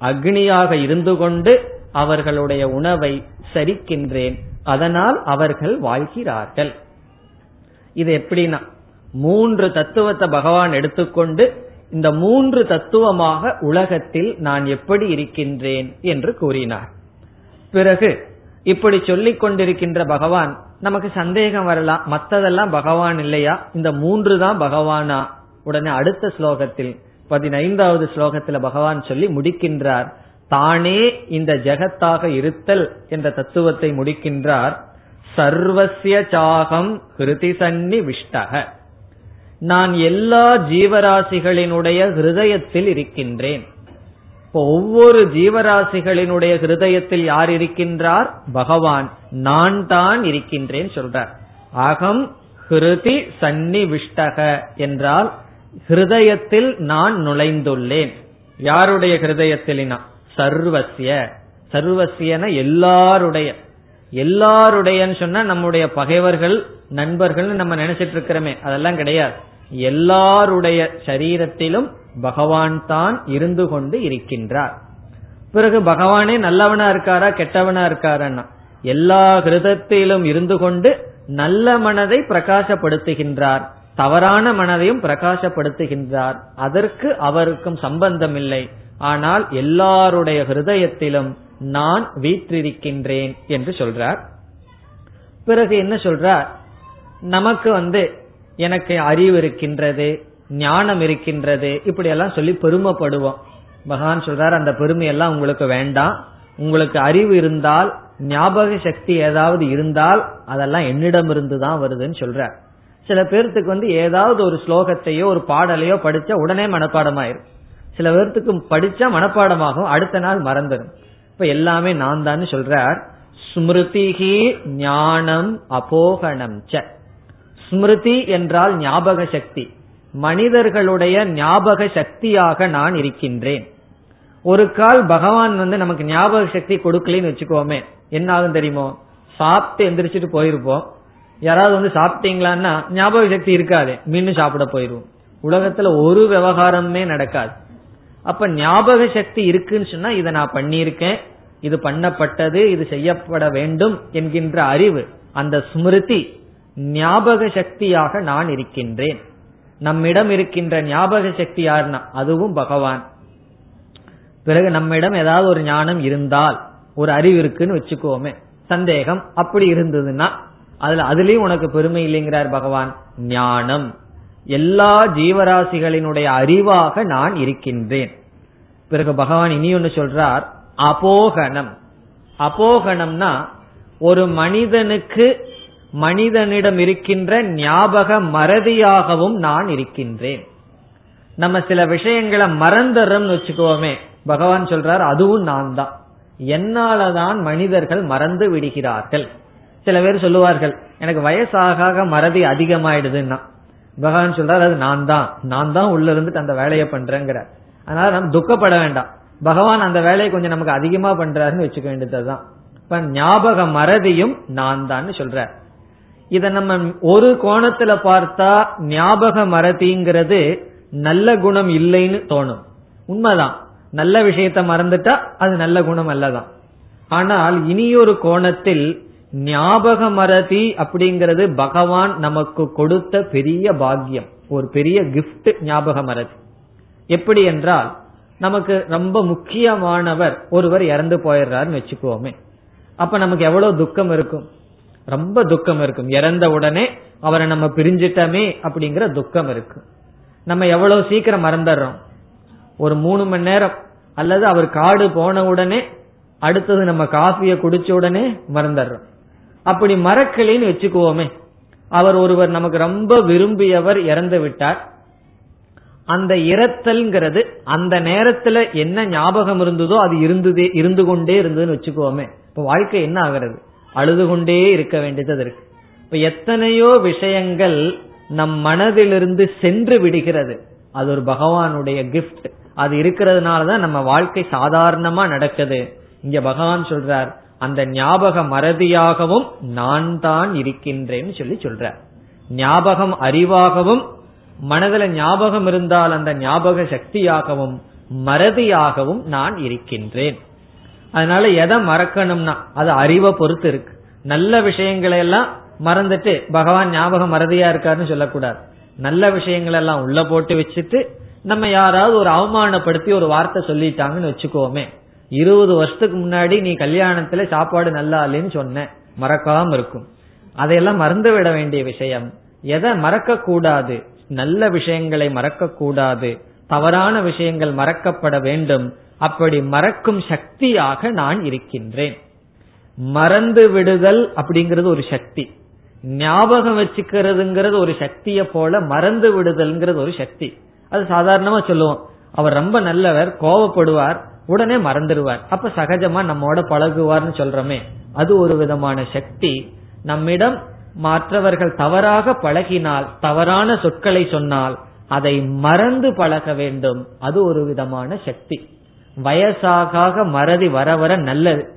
அக்னியாக இருந்து கொண்டு அவர்களுடைய உணவை சரிக்கின்றேன். அதனால் அவர்கள் வாழ்கிறார்கள். இது எப்படின்னா மூன்று தத்துவத்தை பகவான் எடுத்துக்கொண்டு இந்த மூன்று தத்துவமாக உலகத்தில் நான் எப்படி இருக்கின்றேன் என்று கூறினார். பிறகு இப்படி சொல்லிக் கொண்டிருக்கின்ற பகவான் நமக்கு சந்தேகம் வரலாம். மத்ததெல்லாம் பகவான் இல்லையா? இந்த மூன்று தான் பகவானா? உடனே அடுத்த ஸ்லோகத்தில் பதினைந்தாவது ஸ்லோகத்துல பகவான் சொல்லி முடிக்கின்றார். தானே இந்த ஜெகத்தாக இருத்தல் என்ற தத்துவத்தை முடிக்கின்றார். சர்வசிய சாகம் ஹிருதி சன்னி விஷ்டக நான் எல்லா ஜீவராசிகளினுடைய ஹிருதயத்தில் இருக்கின்றேன். இப்போ ஒவ்வொரு ஜீவராசிகளினுடைய ஹிருதயத்தில் யார் இருக்கின்றார்? பகவான். நான் தான் இருக்கின்றேன் சொல்றார். அகம் ஹிருதி சன்னிவிஷ்டக என்றால் ஹிருதயத்தில் நான் நுழைந்துள்ளேன். யாருடைய ஹிருதயத்திலினா? சர்வசிய. சர்வசியன எல்லாருடைய. எல்லாருடையன்னு சொன்னா நம்முடைய பகைவர்கள் நண்பர்கள் நம்ம நினைச்சிட்டு இருக்கிறோமே. அதெல்லாம் கிடையாது. எல்லாருடைய சரீரத்திலும் பகவான் தான் இருந்து கொண்டு இருக்கின்றார். பிறகு பகவானே நல்லவனா இருக்காரா கெட்டவனா இருக்காரன்னா எல்லா கிருதத்திலும் இருந்து கொண்டு நல்ல மனதை பிரகாசப்படுத்துகின்றார். தவறான மனதையும் பிரகாசப்படுத்துகின்றார். அதற்கு அவருக்கும் சம்பந்தம் இல்லை ஆனால் எல்லாருடைய ஹிருதயத்திலும் நான் வீற்றிருக்கின்றேன் என்று சொல்றார். பிறகு என்ன சொல்றார்? நமக்கு வந்து எனக்கு அறிவு இருக்கின்றது ஞானம் இருக்கின்றது இப்படி எல்லாம் சொல்லி பெருமைப்படுவோம். பகவான் சொல்றார் அந்த பெருமையெல்லாம் உங்களுக்கு வேண்டாம். உங்களுக்கு அறிவு இருந்தால் ஞாபக சக்தி ஏதாவது இருந்தால் அதெல்லாம் என்னிடம் இருந்து தான் வருதுன்னு சொல்றார். சில பேர்த்துக்கு வந்து ஏதாவது ஒரு ஸ்லோகத்தையோ ஒரு பாடலையோ படிச்ச உடனே மனப்பாடமாயிரும். சில பேர்த்துக்கு படிச்சா மனப்பாடமாகும் அடுத்த நாள் மறந்துடும். இப்ப எல்லாமே நான் தான் சொல்றார். ஸ்மிருதிகி ஞானம் அபோகணம் ச. ஸ்மிருதி என்றால் ஞாபக சக்தி. மனிதர்களுடைய ஞாபக சக்தியாக நான் இருக்கின்றேன். ஒரு கால் பகவான் வந்து நமக்கு ஞாபக சக்தி கொடுக்கலன்னு வச்சுக்கோமே. என்ன ஆகும் தெரியுமோ? சாப்பிட்டு எந்திரிச்சிட்டு போயிருப்போம். யாராவது வந்து சாப்பிட்டீங்களான்னா ஞாபக சக்தி இருக்காது. மீண்டும் சாப்பிட போயிருவோம். உலகத்துல ஒரு விவகாரமே நடக்காது. அப்ப ஞாபக சக்தி இருக்குன்னு சொன்னா இதை நான் பண்ணியிருக்கேன் இது பண்ணப்பட்டது இது செய்யப்பட வேண்டும் என்கின்ற அறிவு அந்த ஸ்மிருதி ஞாபக சக்தியாக நான் இருக்கின்றேன். நம்மிடம் இருக்கின்ற ஞாபக சக்தி யாருன்னா அதுவும் பகவான். பிறகு நம்மிடம் ஏதாவது ஒரு ஞானம் இருந்தால் ஒரு அறிவு இருக்குன்னு வச்சுக்கோமே சந்தேகம் அப்படி இருந்ததுன்னா அதுல அதுலயும் உனக்கு பெருமை இல்லைங்கிறார் பகவான் ஞானம். எல்லா ஜீவராசிகளினுடைய அறிவாக நான் இருக்கின்றேன். பிறகு பகவான் இனி ஒன்று சொல்றார் அபோகனம். அபோகனம்னா ஒரு மனிதனுக்கு மனிதனிடம் இருக்கின்ற ஞாபக மறதியாகவும் நான் இருக்கின்றேன். நம்ம சில விஷயங்களை மறந்துடுறோம்னு வச்சுக்கோமே பகவான் சொல்றார் அதுவும் நான் தான். என்னாலதான் மனிதர்கள் மறந்து விடுகிறார்கள். சில பேர் சொல்லுவார்கள் எனக்கு வயசாக மறதி அதிகமாயிடுதுன்னா. பகவான் சொல்றாரு அது நான் தான். நான் தான் உள்ள இருந்துட்டு அந்த வேலையை பண்றேங்கிற அதனால நம்ம துக்கப்பட வேண்டாம். பகவான் அந்த வேலையை கொஞ்சம் நமக்கு அதிகமா பண்றாருன்னு வச்சுக்க வேண்டியதுதான். இப்ப ஞாபக மறதியும் நான் தான் சொல்ற இத நம்ம ஒரு கோணத்துல பார்த்தா ஞாபக மறதிங்கிறது நல்ல குணம் இல்லைன்னு தோணும். உண்மைதான். நல்ல விஷயத்த மறந்துட்டா அது நல்ல குணம் அல்லதான். ஆனால் இனியொரு கோணத்தில் ஞாபக மரதி அப்படிங்கிறது பகவான் நமக்கு கொடுத்த பெரிய பாக்கியம் ஒரு பெரிய கிஃப்ட் ஞாபக மரதி எப்படி என்றால் நமக்கு ரொம்ப முக்கியமானவர் ஒருவர் இறந்து போயிடுறாருன்னு வச்சுக்கோமே. அப்ப நமக்கு எவ்வளவு துக்கம் இருக்கும்? ரொம்ப துக்கம் இருக்கும். இறந்த உடனே அவரை நம்ம பிரிஞ்சிட்டமே அப்படிங்கிற துக்கம் இருக்கு நம்ம எவ்வளவு சீக்கிரம் மறந்துடுறோம்? ஒரு மூணு மணி நேரம் அல்லது அவர் காடு போன உடனே அடுத்தது நம்ம காஃபியை குடிச்ச உடனே மறந்துடுறோம். அப்படி மறக்கலைன்னு வச்சுக்குவோமே. அவர் ஒருவர் நமக்கு ரொம்ப விரும்பியவர் இறந்து விட்டார். அந்த இறத்தல்ங்கிறது அந்த நேரத்துல என்ன ஞாபகம் இருந்ததோ அது இருந்ததே இருந்து கொண்டே இருந்ததுன்னு வச்சுக்கோமே இப்ப வாழ்க்கை என்ன ஆகிறது? அழுது கொண்டே இருக்க வேண்டியது இருக்கு. இப்ப எத்தனையோ விஷயங்கள் நம் மனதிலிருந்து சென்று விடுகிறது. அது ஒரு பகவானுடைய கிஃப்ட் அது இருக்கிறதுனாலதான் நம்ம வாழ்க்கை சாதாரணமா நடக்குது. இங்க பகவான் சொல்றார் அந்த ஞாபக மறதியாகவும் நான் தான் இருக்கின்றேன்னு சொல்லி சொல்ற. ஞாபகம் அறிவாகவும் மனதில் ஞாபகம் இருந்தால் அந்த ஞாபக சக்தியாகவும் மறதியாகவும் நான் இருக்கின்றேன். அதனால எதை மறக்கணும்னா அது அறிவை பொறுத்து இருக்கு. நல்ல விஷயங்களை எல்லாம் மறந்துட்டு பகவான் ஞாபகம் மறதியா இருக்காருன்னு சொல்லக்கூடாது. நல்ல விஷயங்கள் எல்லாம் உள்ள போட்டு வச்சுட்டு நம்ம யாராவது ஒரு அவமானப்படுத்தி ஒரு வார்த்தை சொல்லிட்டாங்கன்னு வச்சுக்கோமே. இருபது வருஷத்துக்கு முன்னாடி நீ கல்யாணத்துல சாப்பாடு நல்லா இல்லைன்னு சொன்ன. மறக்காம இருக்கும். அதையெல்லாம் மறந்து விட வேண்டிய விஷயம். எதை மறக்க கூடாது நல்ல விஷயங்களை மறக்க கூடாது தவறான விஷயங்கள் மறக்கப்பட வேண்டும். அப்படி மறக்கும் சக்தியாக நான் இருக்கின்றேன். மறந்து விடுதல் அப்படிங்கிறது ஒரு சக்தி. ஞாபகம் வச்சுக்கிறதுங்கிறது ஒரு சக்தியை போல மறந்து விடுதல்ங்கிறது ஒரு சக்தி. அது சாதாரணமா சொல்லுவோம். அவர் ரொம்ப நல்லவர் கோவப்படுவார் உடனே மறந்துடுவார். அப்ப சகஜமா நம்மோட பழகுவார்னு சொல்றோமே. அது ஒரு விதமான சக்தி. நம்மிடம் மற்றவர்கள் தவறாக பழகினால் தவறான சொற்களை சொன்னால் அதை மறந்து பழக வேண்டும். அது ஒரு விதமான சக்தி. வயசாக மறதி வர வர நல்லது.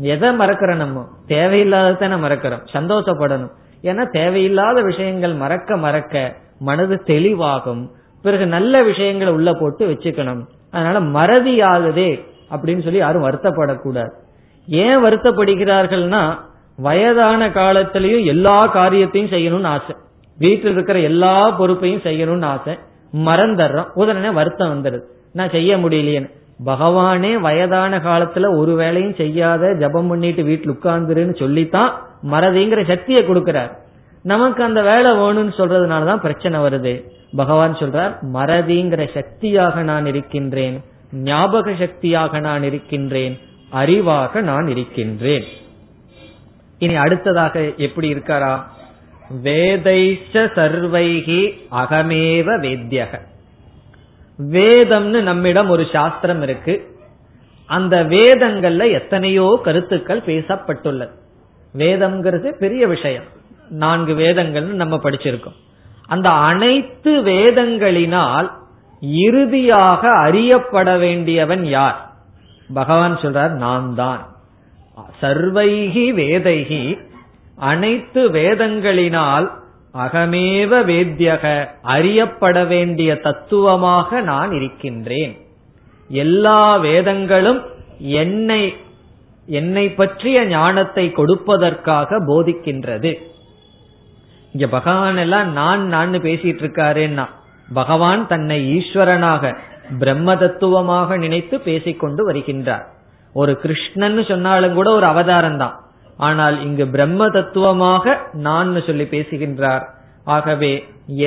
எதை மறக்கிறோம் நம்ம? தேவையில்லாததான மறக்கிறோம். சந்தோஷப்படணும். ஏன்னா தேவையில்லாத விஷயங்கள் மறக்க மறக்க மனது தெளிவாகும். பிறகு நல்ல விஷயங்களை உள்ள போட்டு வச்சுக்கணும். அதனால மறதி ஆகுதே அப்படின்னு சொல்லி யாரும் வருத்தப்படக்கூடாது. ஏன் வருத்தப்படுகிறார்கள்னா வயதான காலத்திலயும் எல்லா காரியத்தையும் செய்யணும்னு ஆசை. வீட்டில் இருக்கிற எல்லா பொறுப்பையும் செய்யணும்னு ஆசை. மறந்துடுறோம். உடனே வருத்தம் வந்துடுது. நான் செய்ய முடியலையேன்னு. பகவானே வயதான காலத்துல ஒரு வேலையும் செய்யாத ஜபம் பண்ணிட்டு வீட்டில் உட்கார்ந்துருன்னு சொல்லித்தான் மறதிங்கிற சக்தியை கொடுக்கிறார். நமக்கு அந்த வேலை வேணும்னு சொல்றதுனாலதான் பிரச்சனை வருது. பகவான் சொல்றார் மறதிங்கிற சக்தியாக நான் இருக்கின்றேன் ஞாபக சக்தியாக நான் இருக்கின்றேன் அறிவாக நான் இருக்கின்றேன். இனி அடுத்ததாக எப்படி இருக்காரா? வேதைச்ச சர்வைகி அகமேவ வேத்தியக வேதம்னு நம்மிடம் ஒரு சாஸ்திரம் இருக்கு. அந்த வேதங்கள்ல எத்தனையோ கருத்துக்கள் பேசப்பட்டுள்ளது. வேதம்ங்கிறது பெரிய விஷயம். நான்கு வேதங்கள்னு நம்ம படிச்சிருக்கோம். அந்த அனைத்து வேதங்களினால் இறுதியாக அறியப்பட வேண்டியவன் யார்? பகவான் சொல்றார் நான் தான். சர்வைகி வேதைகி அனைத்து வேதங்களினால் அகமேவ வேத்தியக அறியப்பட வேண்டிய தத்துவமாக நான் இருக்கின்றேன். எல்லா வேதங்களும் என்னை என்னை பற்றிய ஞானத்தை கொடுப்பதற்காக போதிக்கின்றது. இங்க பகவான் எல்லாம் நான் நான் பேசிட்டு இருக்காருன்னா பகவான் தன்னை ஈஸ்வரனாக பிரம்ம தத்துவமாக நினைத்து பேசிக்கொண்டு வருகின்றார். ஒரு கிருஷ்ணன் சொன்னாலும் கூட ஒரு அவதாரம் தான் ஆனால் இங்கு பிரம்ம தத்துவமாக நான் சொல்லி பேசுகின்றார். ஆகவே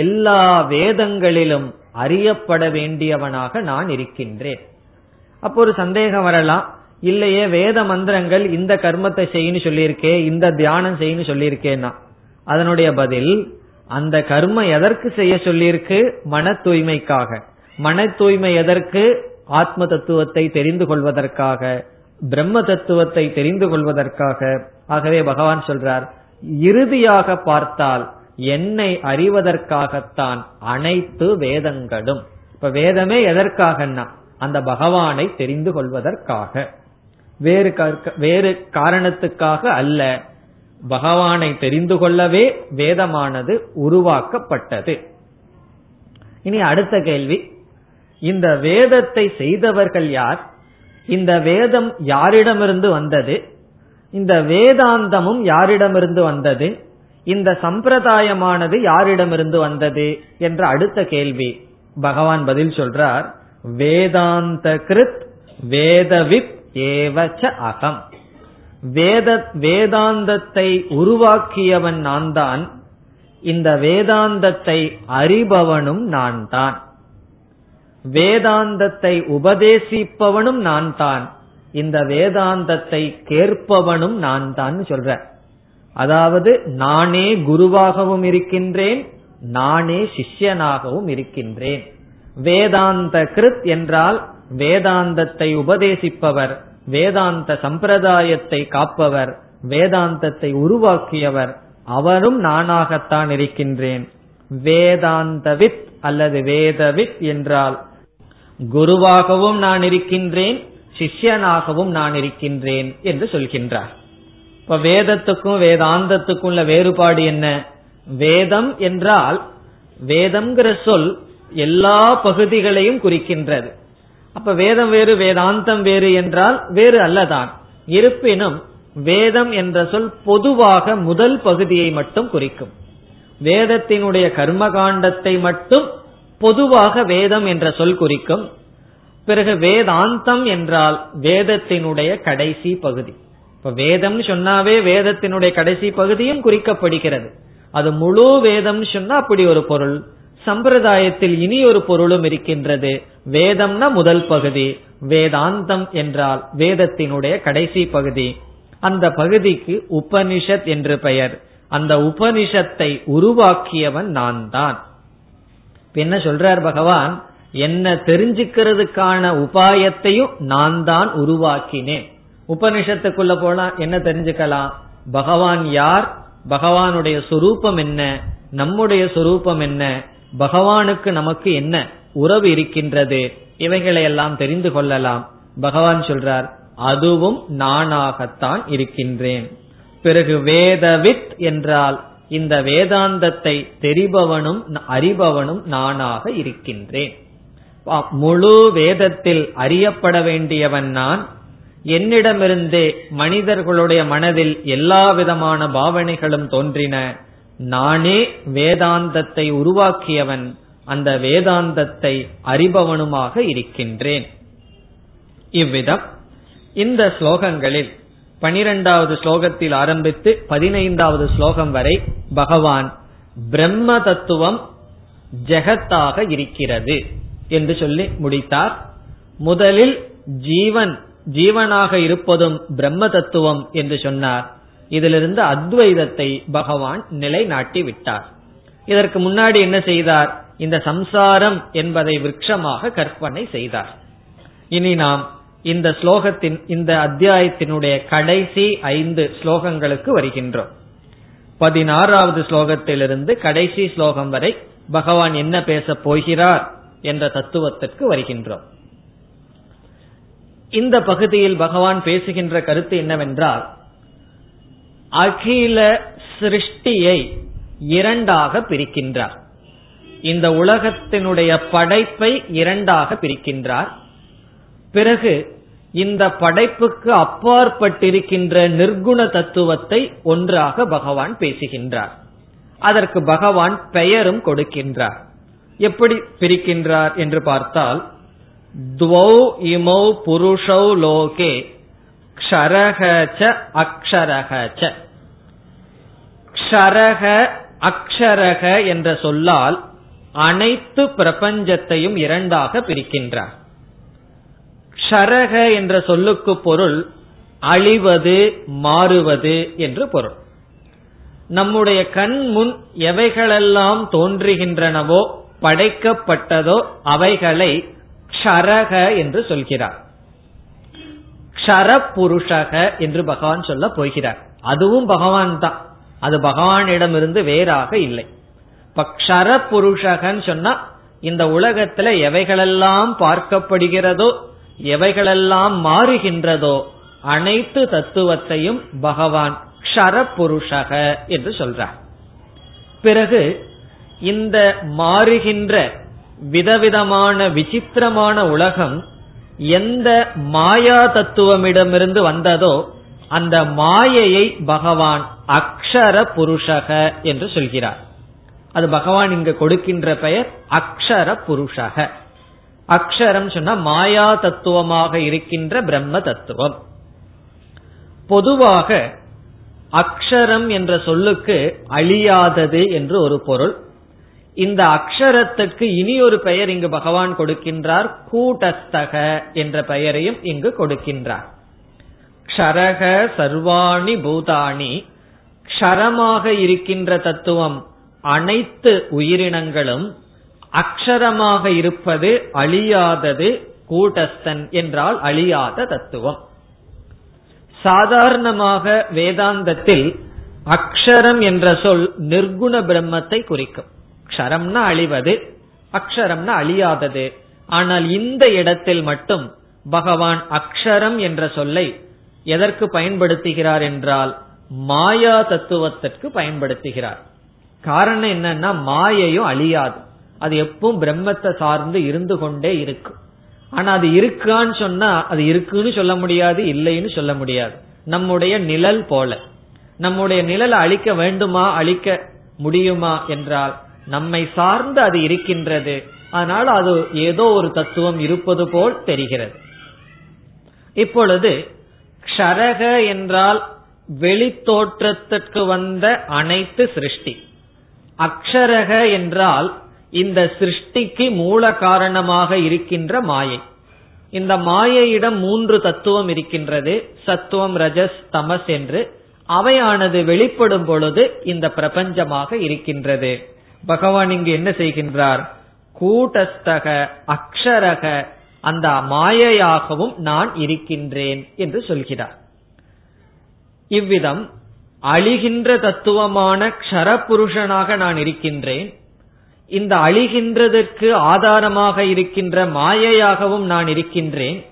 எல்லா வேதங்களிலும் அறியப்பட வேண்டியவனாக நான் இருக்கின்றேன். அப்போ ஒரு சந்தேகம் வரலாம். இல்லையே வேத மந்திரங்கள் இந்த கர்மத்தை செய்யு சொல்லியிருக்கே இந்த தியானம் செய்யு சொல்லியிருக்கேன்னா அதனுடைய பதில் அந்த கர்ம எதற்கு செய்ய சொல்லியிருக்கு? மன தூய்மைக்காக. மன தூய்மை எதற்கு? ஆத்ம தத்துவத்தை தெரிந்து கொள்வதற்காக. பிரம்ம தத்துவத்தை தெரிந்து கொள்வதற்காக. ஆகவே பகவான் சொல்றார் இறுதியாக பார்த்தால் என்னை அறிவதற்காகத்தான் அனைத்து வேதங்களும். இப்ப வேதமே எதற்காகன்னா அந்த பகவானை தெரிந்து கொள்வதற்காக. வேறு வேறு காரணத்துக்காக அல்ல. பகவானை தெரிந்து கொள்ளவே வேதமானது உருவாக்கப்பட்டது. இனி அடுத்த கேள்வி. இந்த வேதத்தை செய்தவர்கள் யார்? இந்த வேதம் யாரிடமிருந்து வந்தது? இந்த வேதாந்தமும் யாரிடமிருந்து வந்தது? இந்த சம்பிரதாயமானது யாரிடமிருந்து வந்தது? என்ற அடுத்த கேள்வி. பகவான் பதில் சொல்றார் வேதாந்த கிருத் வேதவித் ஏவச்ச அகம். வேத வேதாந்தத்தை உருவாக்கியவன் நான் தான் இந்த வேதாந்தத்தை அறிபவனும் நான் தான் வேதாந்தத்தை உபதேசிப்பவனும் நான் தான் இந்த வேதாந்தத்தை கேட்பவனும் நான் தான் சொல்ற. அதாவது நானே குருவாகவும் இருக்கின்றேன் நானே சிஷ்யனாகவும் இருக்கின்றேன். வேதாந்த கிருத் என்றால் வேதாந்தத்தை உபதேசிப்பவர். வேதாந்த சம்பிரதாயத்தை காப்பவர் வேதாந்தத்தை உருவாக்கியவர் அவரும் நானாகத்தான் இருக்கின்றேன். வேதாந்தவித் அல்லது வேதவித் என்றால் குருவாகவும் நான் இருக்கின்றேன் சிஷ்யனாகவும் நான் இருக்கின்றேன் என்று சொல்கின்றார். இப்ப வேதத்துக்கும் வேதாந்தத்துக்கும் உள்ள வேறுபாடு என்ன? வேதம் என்றால் வேதம்ங்கிற சொல் எல்லா பகுதிகளையும் குறிக்கின்றது. அப்ப வேதம் வேறு வேதாந்தம் வேறு என்றால் வேறு அல்லதான். இருப்பினும் வேதம் என்ற சொல் பொதுவாக முதல் பகுதியை மட்டும் குறிக்கும். வேதத்தினுடைய கர்மகாண்டத்தை மட்டும் பொதுவாக வேதம் என்ற சொல் குறிக்கும். பிறகு வேதாந்தம் என்றால் வேதத்தினுடைய கடைசி பகுதி. இப்ப வேதம் சொன்னாவே வேதத்தினுடைய கடைசி பகுதியும் குறிக்கப்படுகிறது. அது முழு வேதம் சொன்னா அப்படி ஒரு பொருள். சம்பிரதாயத்தில் இனி ஒரு பொருளும் இருக்கின்றது. வேதம்னா முதல் பகுதி. வேதாந்தம் என்றால் வேதத்தினுடைய கடைசி பகுதி. அந்த பகுதிக்கு உபனிஷத் என்று பெயர். அந்த உபனிஷத்தை உருவாக்கியவன் நான் தான் என்ன சொல்றார் பகவான்? என்ன தெரிஞ்சுக்கிறதுக்கான உபாயத்தையும் நான் தான் உருவாக்கினேன். உபனிஷத்துக்குள்ள போனா என்ன தெரிஞ்சுக்கலாம்? பகவான் யார்? பகவானுடைய சொரூபம் என்ன? நம்முடைய சொரூபம் என்ன? பகவானுக்கு நமக்கு என்ன? உறவு இருக்கின்றது. இவைகளை எல்லாம் தெரிந்து கொள்ளலாம். பகவான் சொல்றார் அதுவும் நானாகத்தான் இருக்கின்றேன். பிறகு வேதவித் என்றால் இந்த வேதாந்தத்தை தெரிபவனும் அறிபவனும் நானாக இருக்கின்றேன். முழு வேதத்தில் அறியப்பட வேண்டியவன் நான். என்னிடமிருந்தே மனிதர்களுடைய மனதில் எல்லா விதமான பாவனைகளும் தோன்றின. நானே வேதாந்தத்தை உருவாக்கியவன். அந்த வேதாந்தத்தை அறிபவனுமாக இருக்கின்றேன். இவ்விதம் இந்த ஸ்லோகங்களில் பனிரெண்டாவது ஸ்லோகத்தில் ஆரம்பித்து பதினைந்தாவது ஸ்லோகம் வரை பகவான் பிரம்ம தத்துவம் ஜெகத்தாக இருக்கிறது என்று சொல்லி முடித்தார். முதலில் ஜீவன் ஜீவனாக இருப்பதும் பிரம்ம தத்துவம் என்று சொன்னார். இதிலிருந்து அத்வைதத்தை பகவான் நிலைநாட்டி விட்டார் இதற்கு முன்னாடி என்ன செய்தார்? இந்த சம்சாரம் என்பதை விரக்ஷமாக கற்பனை செய்தார். இனி நாம் இந்த ஸ்லோகத்தின் இந்த அத்தியாயத்தினுடைய கடைசி ஐந்து ஸ்லோகங்களுக்கு வருகின்றோம். பதினாறாவது ஸ்லோகத்திலிருந்து கடைசி ஸ்லோகம் வரை பகவான் என்ன பேசப் போகிறார் என்ற தத்துவத்திற்கு வருகின்றோம். இந்த பகுதியில் பகவான் பேசுகின்ற கருத்து என்னவென்றால் அகில சிருஷ்டியை இரண்டாக பிரிக்கின்றார். இந்த உலகத்தினுடைய படைப்பை இரண்டாக பிரிக்கின்றார். பிறகு இந்த படைப்புக்கு அப்பாற்பட்டிருக்கின்ற நிர்குண தத்துவத்தை ஒன்றாக பகவான் பேசுகின்றார். அதற்கு பகவான் பெயரும் கொடுக்கின்றார். எப்படி பிரிக்கின்றார் என்று பார்த்தால் துவௌ இமௌ புருஷௌ லோகே க்ஷரக அக்ஷரகச்ச க்ஷரக அக்ஷரக என்ற சொல்லால் அனைத்து பிரபஞ்சத்தையும் இரண்டாக பிரிக்கின்றார். க்ஷரக என்ற சொல்லுக்கு பொருள் அழிவது மாறுவது என்று பொருள். நம்முடைய கண் முன் எவைகளெல்லாம் தோன்றுகின்றனவோ படைக்கப்பட்டதோ அவைகளை ஷரக க்ஷரக என்று சொல்கிறார். க்ஷர புருஷக என்று பகவான் சொல்ல போகிறார். அதுவும் பகவான் தான். அது பகவானிடமிருந்து வேறாக இல்லை. இப்ப க்ஷர புருஷகன்னு சொன்னா இந்த உலகத்துல எவைகளெல்லாம் பார்க்கப்படுகிறதோ எவைகளெல்லாம் மாறுகின்றதோ அனைத்து தத்துவத்தையும் பகவான் க்ஷர புருஷக என்று சொல்றார். பிறகு இந்த மாறுகின்ற விதவிதமான விசித்திரமான உலகம் எந்த மாயா தத்துவமிடமிருந்து வந்ததோ அந்த மாயையை பகவான் அக்ஷர புருஷக என்று சொல்கிறார். அது பகவான் இங்கு கொடுக்கின்ற பெயர் அக்ஷர புருஷக. அக்ஷரம் சொன்னா மாயா தத்துவமாக இருக்கின்ற பிரம்ம தத்துவம். பொதுவாக அக்ஷரம் என்ற சொல்லுக்கு அழியாதது என்று ஒரு பொருள். இந்த அக்ஷரத்துக்கு இனி ஒரு பெயர் இங்கு பகவான் கொடுக்கின்றார் கூட்டஸ்தக என்ற பெயரையும் இங்கு கொடுக்கின்றார். க்ஷரக சர்வாணி பூதாணி க்ஷரமாக இருக்கின்ற தத்துவம் அனைத்து உயிரினங்களும் அக்ஷரமாக இருப்பது அழியாதது கூட்டஸ்தன் என்றால் அழியாத தத்துவம். சாதாரணமாக வேதாந்தத்தில் அக்ஷரம் என்ற சொல் நிர்குண பிரம்மத்தை குறிக்கும். க்ஷரம்னா அழிவது அக்ஷரம்னா அழியாதது. ஆனால் இந்த இடத்தில் மட்டும் பகவான் அக்ஷரம் என்ற சொல்லை எதற்கு பயன்படுத்துகிறார் என்றால் மாயா தத்துவத்திற்கு பயன்படுத்துகிறார். காரணம் என்னன்னா மாயையும் அழியாது. அது எப்பவும் பிரம்மத்தை சார்ந்து இருந்து கொண்டே இருக்கும் ஆனா அது இருக்கான்னு சொன்னா அது இருக்குன்னு சொல்ல முடியாது இல்லைன்னு சொல்ல முடியாது. நம்முடைய நிழல் போல. நம்முடைய நிழலை அழிக்க வேண்டுமா அழிக்க முடியுமா என்றால் நம்மை சார்ந்து அது இருக்கின்றது. அதனால் அது ஏதோ ஒரு தத்துவம் இருப்பது போல் தெரிகிறது. இப்பொழுது க்ஷரக என்றால் வெளித்தோற்றத்திற்கு வந்த அனைத்து சிருஷ்டி. அக்ஷரக என்றால் இந்த சிருஷ்டிக்கு மூல காரணமாக இருக்கின்ற மாயை. இந்த மாயையிடம் மூன்று தத்துவம் இருக்கின்றது. சத்துவம் ரஜஸ் தமஸ் என்று. அவையானது வெளிப்படும் பொழுது இந்த பிரபஞ்சமாக இருக்கின்றது. பகவான் இங்கு என்ன செய்கின்றார்? கூட்டஸ்தக அக்ஷரக அந்த மாயையாகவும் நான் இருக்கின்றேன் என்று சொல்கிறார். இவ்விதம் அழிகின்ற தத்துவமான க்ஷரபுருஷனாக நான் இருக்கின்றேன். இந்த அழிகின்றதற்கு ஆதாரமாக இருக்கின்ற மாயையாகவும் நான் இருக்கின்றேன்.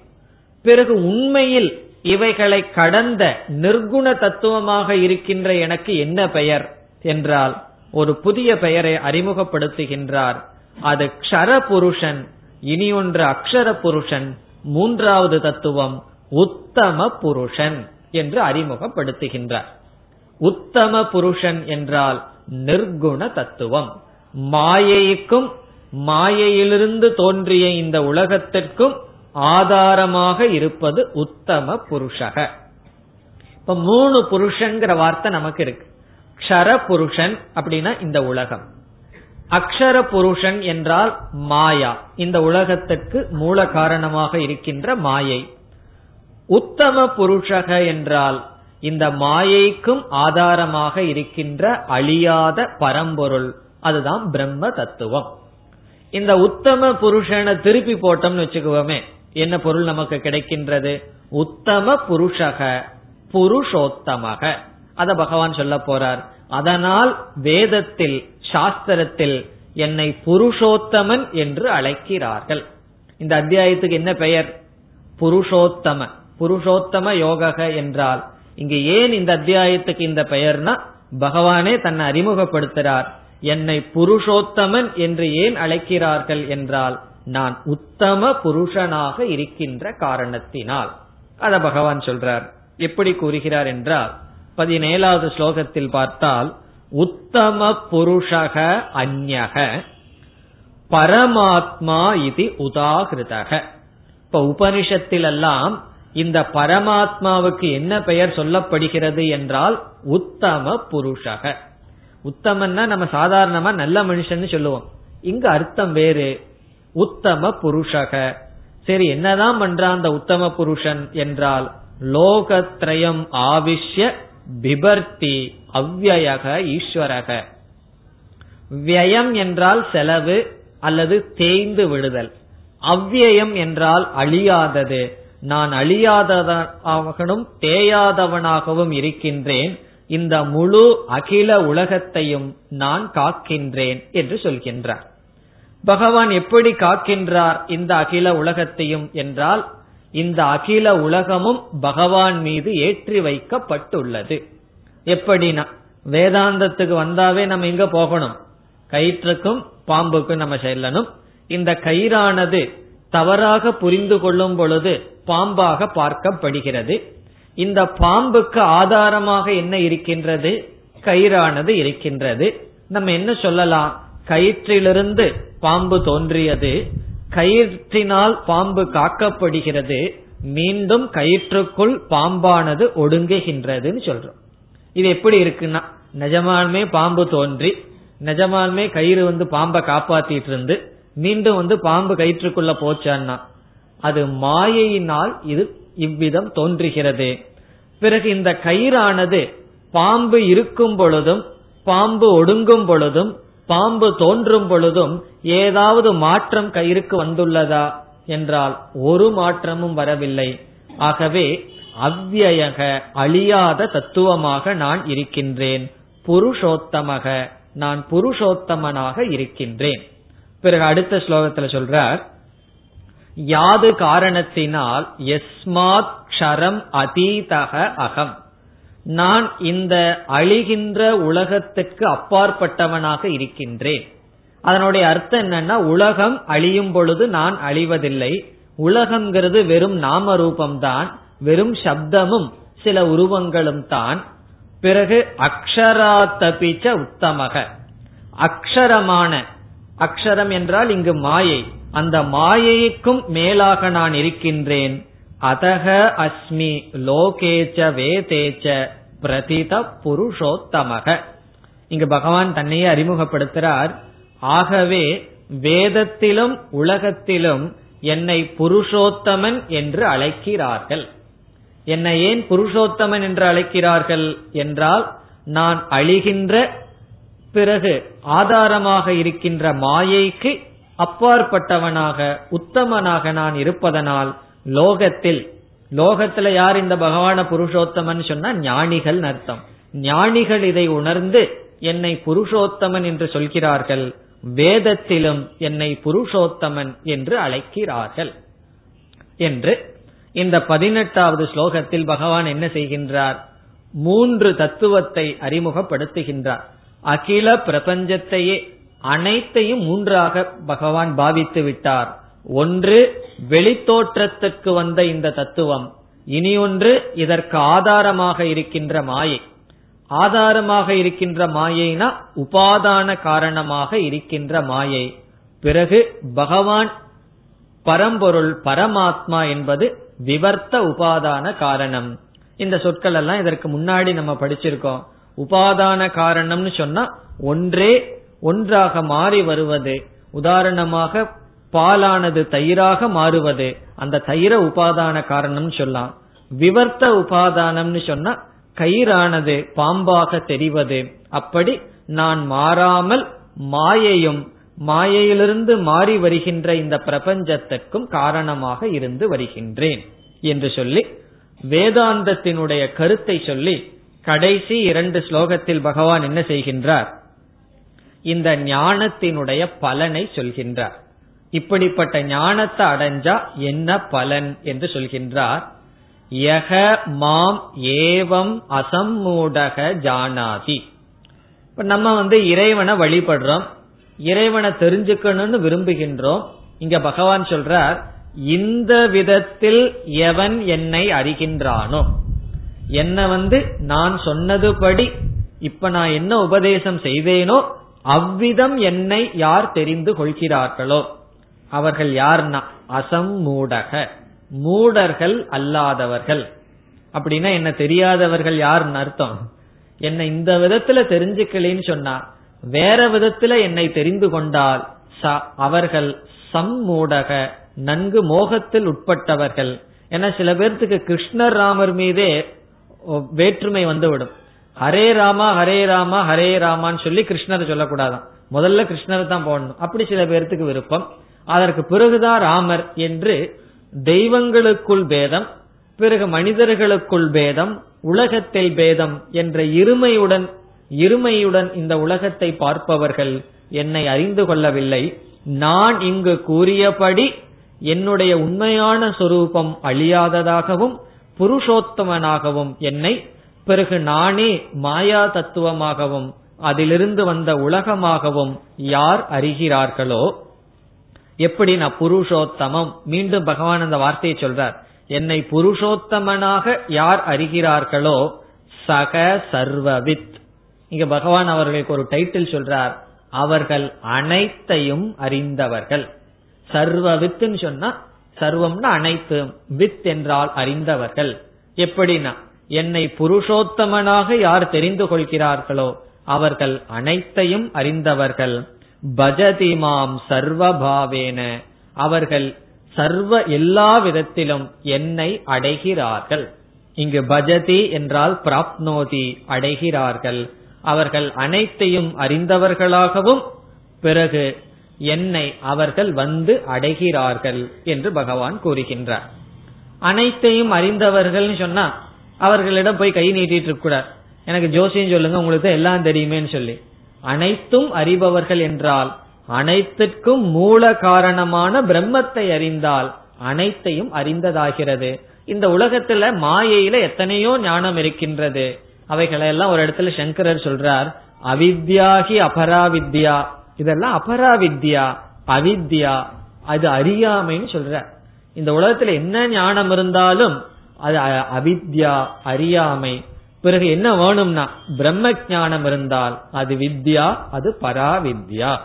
பிறகு உண்மையில் இவைகளை கடந்த நிர்குண தத்துவமாக இருக்கின்ற எனக்கு என்ன பெயர் என்றால் ஒரு புதிய பெயரை அறிமுகப்படுத்துகின்றார். அது க்ஷர புருஷன் இனி ஒன்று அக்ஷர புருஷன் மூன்றாவது தத்துவம் உத்தம புருஷன் என்று அறிமுகப்படுத்துகின்றார். உத்தம புருஷன் என்றால் நிர்குண தத்துவம். மாயைக்கும் மாயையிலிருந்து தோன்றிய இந்த உலகத்திற்கும் ஆதாரமாக இருப்பது உத்தம புருஷக. இப்ப மூணு புருஷங்கிற வார்த்தை நமக்கு இருக்கு. க்ஷர புருஷன் அப்படின்னா இந்த உலகம். அக்ஷர புருஷன் என்றால் மாயா. இந்த உலகத்துக்கு மூல காரணமாக இருக்கின்ற மாயை. உத்தம புருஷக என்றால் இந்த மாயைக்கும் ஆதாரமாக இருக்கின்ற அழியாத பரம்பொருள். அதுதான் பிரம்ம தத்துவம். இந்த உத்தம புருஷனை திருப்பி போட்டோம்னு வச்சுக்குவோமே என்ன பொருள் நமக்கு கிடைக்கின்றது? உத்தம புருஷக புருஷோத்தமக. அத பகவான் சொல்ல போறார். அதனால் வேதத்தில் சாஸ்திரத்தில் என்னை புருஷோத்தமன் என்று அழைக்கிறார்கள். இந்த அத்தியாயத்துக்கு என்ன பெயர்? புருஷோத்தம. புருஷோத்தம யோகக என்றால் இங்கு ஏன் இந்த அத்தியாயத்துக்கு இந்த பெயர்னா பகவானே தன்னை அறிமுகப்படுத்துறார். என்னை புருஷோத்தமன் என்று ஏன் அழைக்கிறார்கள் என்றால் நான் உத்தம புருஷனாக இருக்கின்ற காரணத்தினால். அத பகவான் சொல்றார். எப்படி கூறுகிறார் என்றால் பதினேழாவது ஸ்லோகத்தில் பார்த்தால் உத்தம புருஷக அந்யக பரமாத்மா இது உதாகிருதக. இப்ப உபனிஷத்திலெல்லாம் இந்த பரமாத்மாவுக்கு என்ன பெயர் சொல்லப்படுகிறது என்றால் உத்தம புருஷக. உத்தமன்னா நம்ம சாதாரணமா நல்ல மனுஷன் சொல்லுவோம். இங்க அர்த்தம் வேறு. உத்தம புருஷக. சரி என்னதான் பண்றான் அந்த உத்தம புருஷன் என்றால் லோகத்ரயம் ஆவிஷ்ய பிபர்த்தி அவ்வயக ஈஸ்வரக. வியம் என்றால் செலவு அல்லது தேய்ந்து விடுதல். அவ்வியம் என்றால் அழியாதது. நான் அழியாதவனாகவும் தேயாதவனாகவும் இருக்கின்றேன். இந்த முழு அகில உலகத்தையும் நான் காக்கின்றேன் என்று சொல்கின்றார். பகவான் எப்படி காக்கின்றார் இந்த அகில உலகத்தையும் என்றால் இந்த அகில உலகமும் பகவான் மீது ஏற்றி வைக்கப்பட்டுள்ளது. எப்படின்னா வேதாந்தத்துக்கு வந்தாவே நம்ம எங்க போகணும். கயிற்றுக்கும் பாம்புக்கும் நம்ம செல்லணும். இந்த கயிறானது தவறாக புரிந்து கொள்ளும் பொழுது பாம்பாக பார்க்கப்படுகிறது. இந்த பாம்புக்கு ஆதாரமாக என்ன இருக்கின்றது? கயிறானது இருக்கின்றது. நம்ம என்ன சொல்லலாம்? கயிற்றிலிருந்து பாம்பு தோன்றியது. கயிற்றினால் பாம்பு காக்கப்படுகிறது. மீண்டும் கயிற்றுக்குள் பாம்பானது ஒடுங்குகின்றதுன்னு சொல்றோம். இது எப்படி இருக்குன்னா நிஜமாலுமே பாம்பு தோன்றி நிஜமாலுமே கயிறு வந்து பாம்பை காப்பாத்திட்டு இருந்து மீண்டும் வந்து பாம்பு கயிற்றுக்குள்ள போச்சான்னா அது மாயையினால் இது இவ்விதம் தோன்றுகிறது. பிறகு இந்த கயிறானது பாம்பு இருக்கும் பொழுதும் பாம்பு ஒடுங்கும் பொழுதும் பாம்பு தோன்றும் பொழுதும் ஏதாவது மாற்றம் கயிறுக்கு வந்துள்ளதா என்றால் ஒரு மாற்றமும் வரவில்லை. ஆகவே அவ்வியக அழியாத தத்துவமாக நான் இருக்கின்றேன். புருஷோத்தமக நான் புருஷோத்தமனாக இருக்கின்றேன். பிறகு அடுத்த ஸ்லோகத்துல சொல்றார் யாது காரணத்தினால் எஸ்மாத் க்ஷரம் அதீதக அகம். நான் இந்த அழிகின்ற உலகத்துக்கு அப்பாற்பட்டவனாக இருக்கின்றேன். அதனுடைய அர்த்தம் என்னன்னா உலகம் அழியும் பொழுது நான் அழிவதில்லை. உலகம்ங்கிறது வெறும் நாம ரூபம்தான் வெறும் சப்தமும் சில உருவங்களும் தான். பிறகு அக்ஷராத்தபிச்ச உத்தமக. அக்ஷரமான அக்ஷரம் என்றால் இங்கு மாயை. அந்த மாயைக்கும் மேலாக நான் இருக்கின்றேன். அதக அஸ்மி லோகேச்ச வேதேச்ச பிரதித புருஷோத்தமக. இங்கு பகவான் தன்னையே அறிமுகப்படுத்துறார். ஆகவே வேதத்திலும் உலகத்திலும் என்னை புருஷோத்தமன் என்று அழைக்கிறார்கள். என்னை ஏன் புருஷோத்தமன் என்று அழைக்கிறார்கள் என்றால் நான் அழிகின்ற பிறகு ஆதாரமாக இருக்கின்ற மாயைக்கு அப்பாற்பட்டவனாக உத்தமனாக நான் இருப்பதனால் லோகத்தில் லோகத்துல யார் இந்த பகவான புருஷோத்தமன் சொன்னா ஞானிகள் அர்த்தம். ஞானிகள் இதை உணர்ந்து என்னை புருஷோத்தமன் என்று சொல்கிறார்கள் வேதத்திலும் என்னை புருஷோத்தமன் என்று அழைக்கிறார்கள் என்று இந்த பதினெட்டாவது ஸ்லோகத்தில் பகவான் என்ன செய்கின்றார்? மூன்று தத்துவத்தை அறிமுகப்படுத்துகின்றார். அகில பிரபஞ்சத்தையே அனைத்தையும் மூன்றாக பகவான் பாவித்து விட்டார். ஒன்று வெளித்தோற்றத்துக்கு வந்த இந்த தத்துவம். இனி ஒன்று இதற்கு ஆதாரமாக இருக்கின்ற மாயை. ஆதாரமாக இருக்கின்ற மாயைனா உபாதான காரணமாக இருக்கின்ற மாயை. பிறகு பகவான் பரம்பொருள் பரமாத்மா என்பது விவர்த்த உபாதான காரணம். இந்த சொற்கள் எல்லாம் இதற்கு முன்னாடி நம்ம படிச்சிருக்கோம். உபாதான காரணம்னு சொன்னா ஒன்றே ஒன்றாக மாறி வருவது. உதாரணமாக பாலானது தயிராக மாறுவது. அந்த தயிர உபாதான காரணம் சொல்லலாம். விவர்த்த உபாதானம்னு சொன்னா கயிறானது பாம்பாக தெரிவது. அப்படி நான் மாறாமல் மாயையும் மாயையிலிருந்து மாறி வருகின்ற இந்த பிரபஞ்சத்திற்கும் காரணமாக இருந்து வருகின்றேன் என்று சொல்லி வேதாந்தத்தினுடைய கருத்தை சொல்லி கடைசி இரண்டு ஸ்லோகத்தில் பகவான் என்ன செய்கின்றார்? இந்த ஞானத்தினுடைய பலனை சொல்கின்றார். இப்படிப்பட்ட ஞானத்தை அடைஞ்சா என்ன பலன் என்று சொல்கின்றார். யக மாம் ஏவம் அசம்மூடக ஜானாதி. இப்ப நம்ம வந்து இறைவனை வழிபடுறோம். இறைவனை தெரிஞ்சுக்கணும்னு விரும்புகின்றோம். இங்க பகவான் சொல்றார் இந்த விதத்தில் எவன் என்னை அறிகின்றானோ? என்ன வந்து நான் சொன்னதுபடி இப்ப நான் என்ன உபதேசம் செய்தேனோ அவ்விதம் என்னை யார் தெரிந்து கொள்கிறார்களோ? அவர்கள் யார்னா? அசம்மூடக மூடர்கள் அல்லாதவர்கள். அப்படின்னா என்ன தெரியாதவர்கள் யாருன்னு அர்த்தம்? என்ன இந்த விதத்துல தெரிஞ்சுக்கலன்னு சொன்னா வேற விதத்துல என்னை தெரிந்து கொண்டால் அவர்கள் சம்மூடக நன்கு மோகத்தில் உட்பட்டவர்கள். ஏன்னா சில பேர்த்துக்கு கிருஷ்ணர் ராமர் மீதே வேற்றுமை வந்துவிடும். ஹரே ராமா ஹரே ராமா ஹரே ராமான்னு சொல்லி கிருஷ்ணரை சொல்லக்கூடாதான். முதல்ல கிருஷ்ணரை தான் போடணும். அப்படி சில பேர்த்துக்கு விருப்பம். அதற்கு பிறகுதான் ராமர் என்று தெய்வங்களுக்குள் பேதம் பிறகு மனிதர்களுக்குள் பேதம் உலகத்தில் பேதம் என்ற இருமையுடன் இருமையுடன் இந்த உலகத்தை பார்ப்பவர்கள் என்னை அறிந்து கொள்ளவில்லை. நான் இங்கு கூறியபடி என்னுடைய உண்மையான சொரூபம் அழியாததாகவும் புருஷோத்தமனாகவும் என்னை பிறகு நானே மாயா தத்துவமாகவும் அதிலிருந்து வந்த உலகமாகவும் யார் அறிகிறார்களோ? எப்படி நான் புருஷோத்தமம்? மீண்டும் பகவான் அந்த வார்த்தையை சொல்றார். என்னை புருஷோத்தமனாக யார் அறிகிறார்களோ சக சர்வவித். இங்க பகவான் அவர்களுக்கு ஒரு டைட்டில் சொல்றார். அவர்கள் அனைத்தையும் அறிந்தவர்கள். சர்வவித்துன்னு சொன்னா சர்வம்னா அனைத்து. வித் என்றால் அறிந்தவர்கள். எப்படின்னா என்னை புருஷோத்தமனாக யார் தெரிந்து கொள்கிறார்களோ அவர்கள் அனைத்தையும் அறிந்தவர்கள். பஜதி மாம் சர்வபாவேன. அவர்கள் சர்வ எல்லா விதத்திலும் என்னை அடைகிறார்கள். இங்கு பஜதி என்றால் பிராப்னோதி அடைகிறார்கள். அவர்கள் அனைத்தையும் அறிந்தவர்களாகவும் பிறகு என்னை அவர்கள் வந்து அடைகிறார்கள் என்று பகவான் கூறுகின்றார். அனைத்தையும் அறிந்தவர்கள் சொன்னா அவர்களிடம் போய் கை நீட்டிட்டு இருக்க கூடாது. எனக்கு ஜோசியம் சொல்லுங்க உங்களுக்கு எல்லாம் தெரியுமேன்னு சொல்லி. அனைத்தும் அறிபவர்கள் என்றால் அனைத்திற்கும் மூல காரணமான பிரம்மத்தை அறிந்தால் அனைத்தையும் அறிந்ததாகிறது. இந்த உலகத்துல மாயையில எத்தனையோ ஞானம் இருக்கின்றது. அவைகளெல்லாம் ஒரு இடத்துல சங்கரர் சொல்றார் அவித்யாகி அபராவித்யா. இதெல்லாம் அபராவித்யா அவித்யா அது அறியாமைன்னு சொல்ற. இந்த உலகத்துல என்ன ஞானம் இருந்தாலும் அது அவித்யா அறியாமை. பிறகு என்ன வேணும்னா பிரம்ம ஞானம் இருந்தால் அது வித்யா அது பராவித்யா.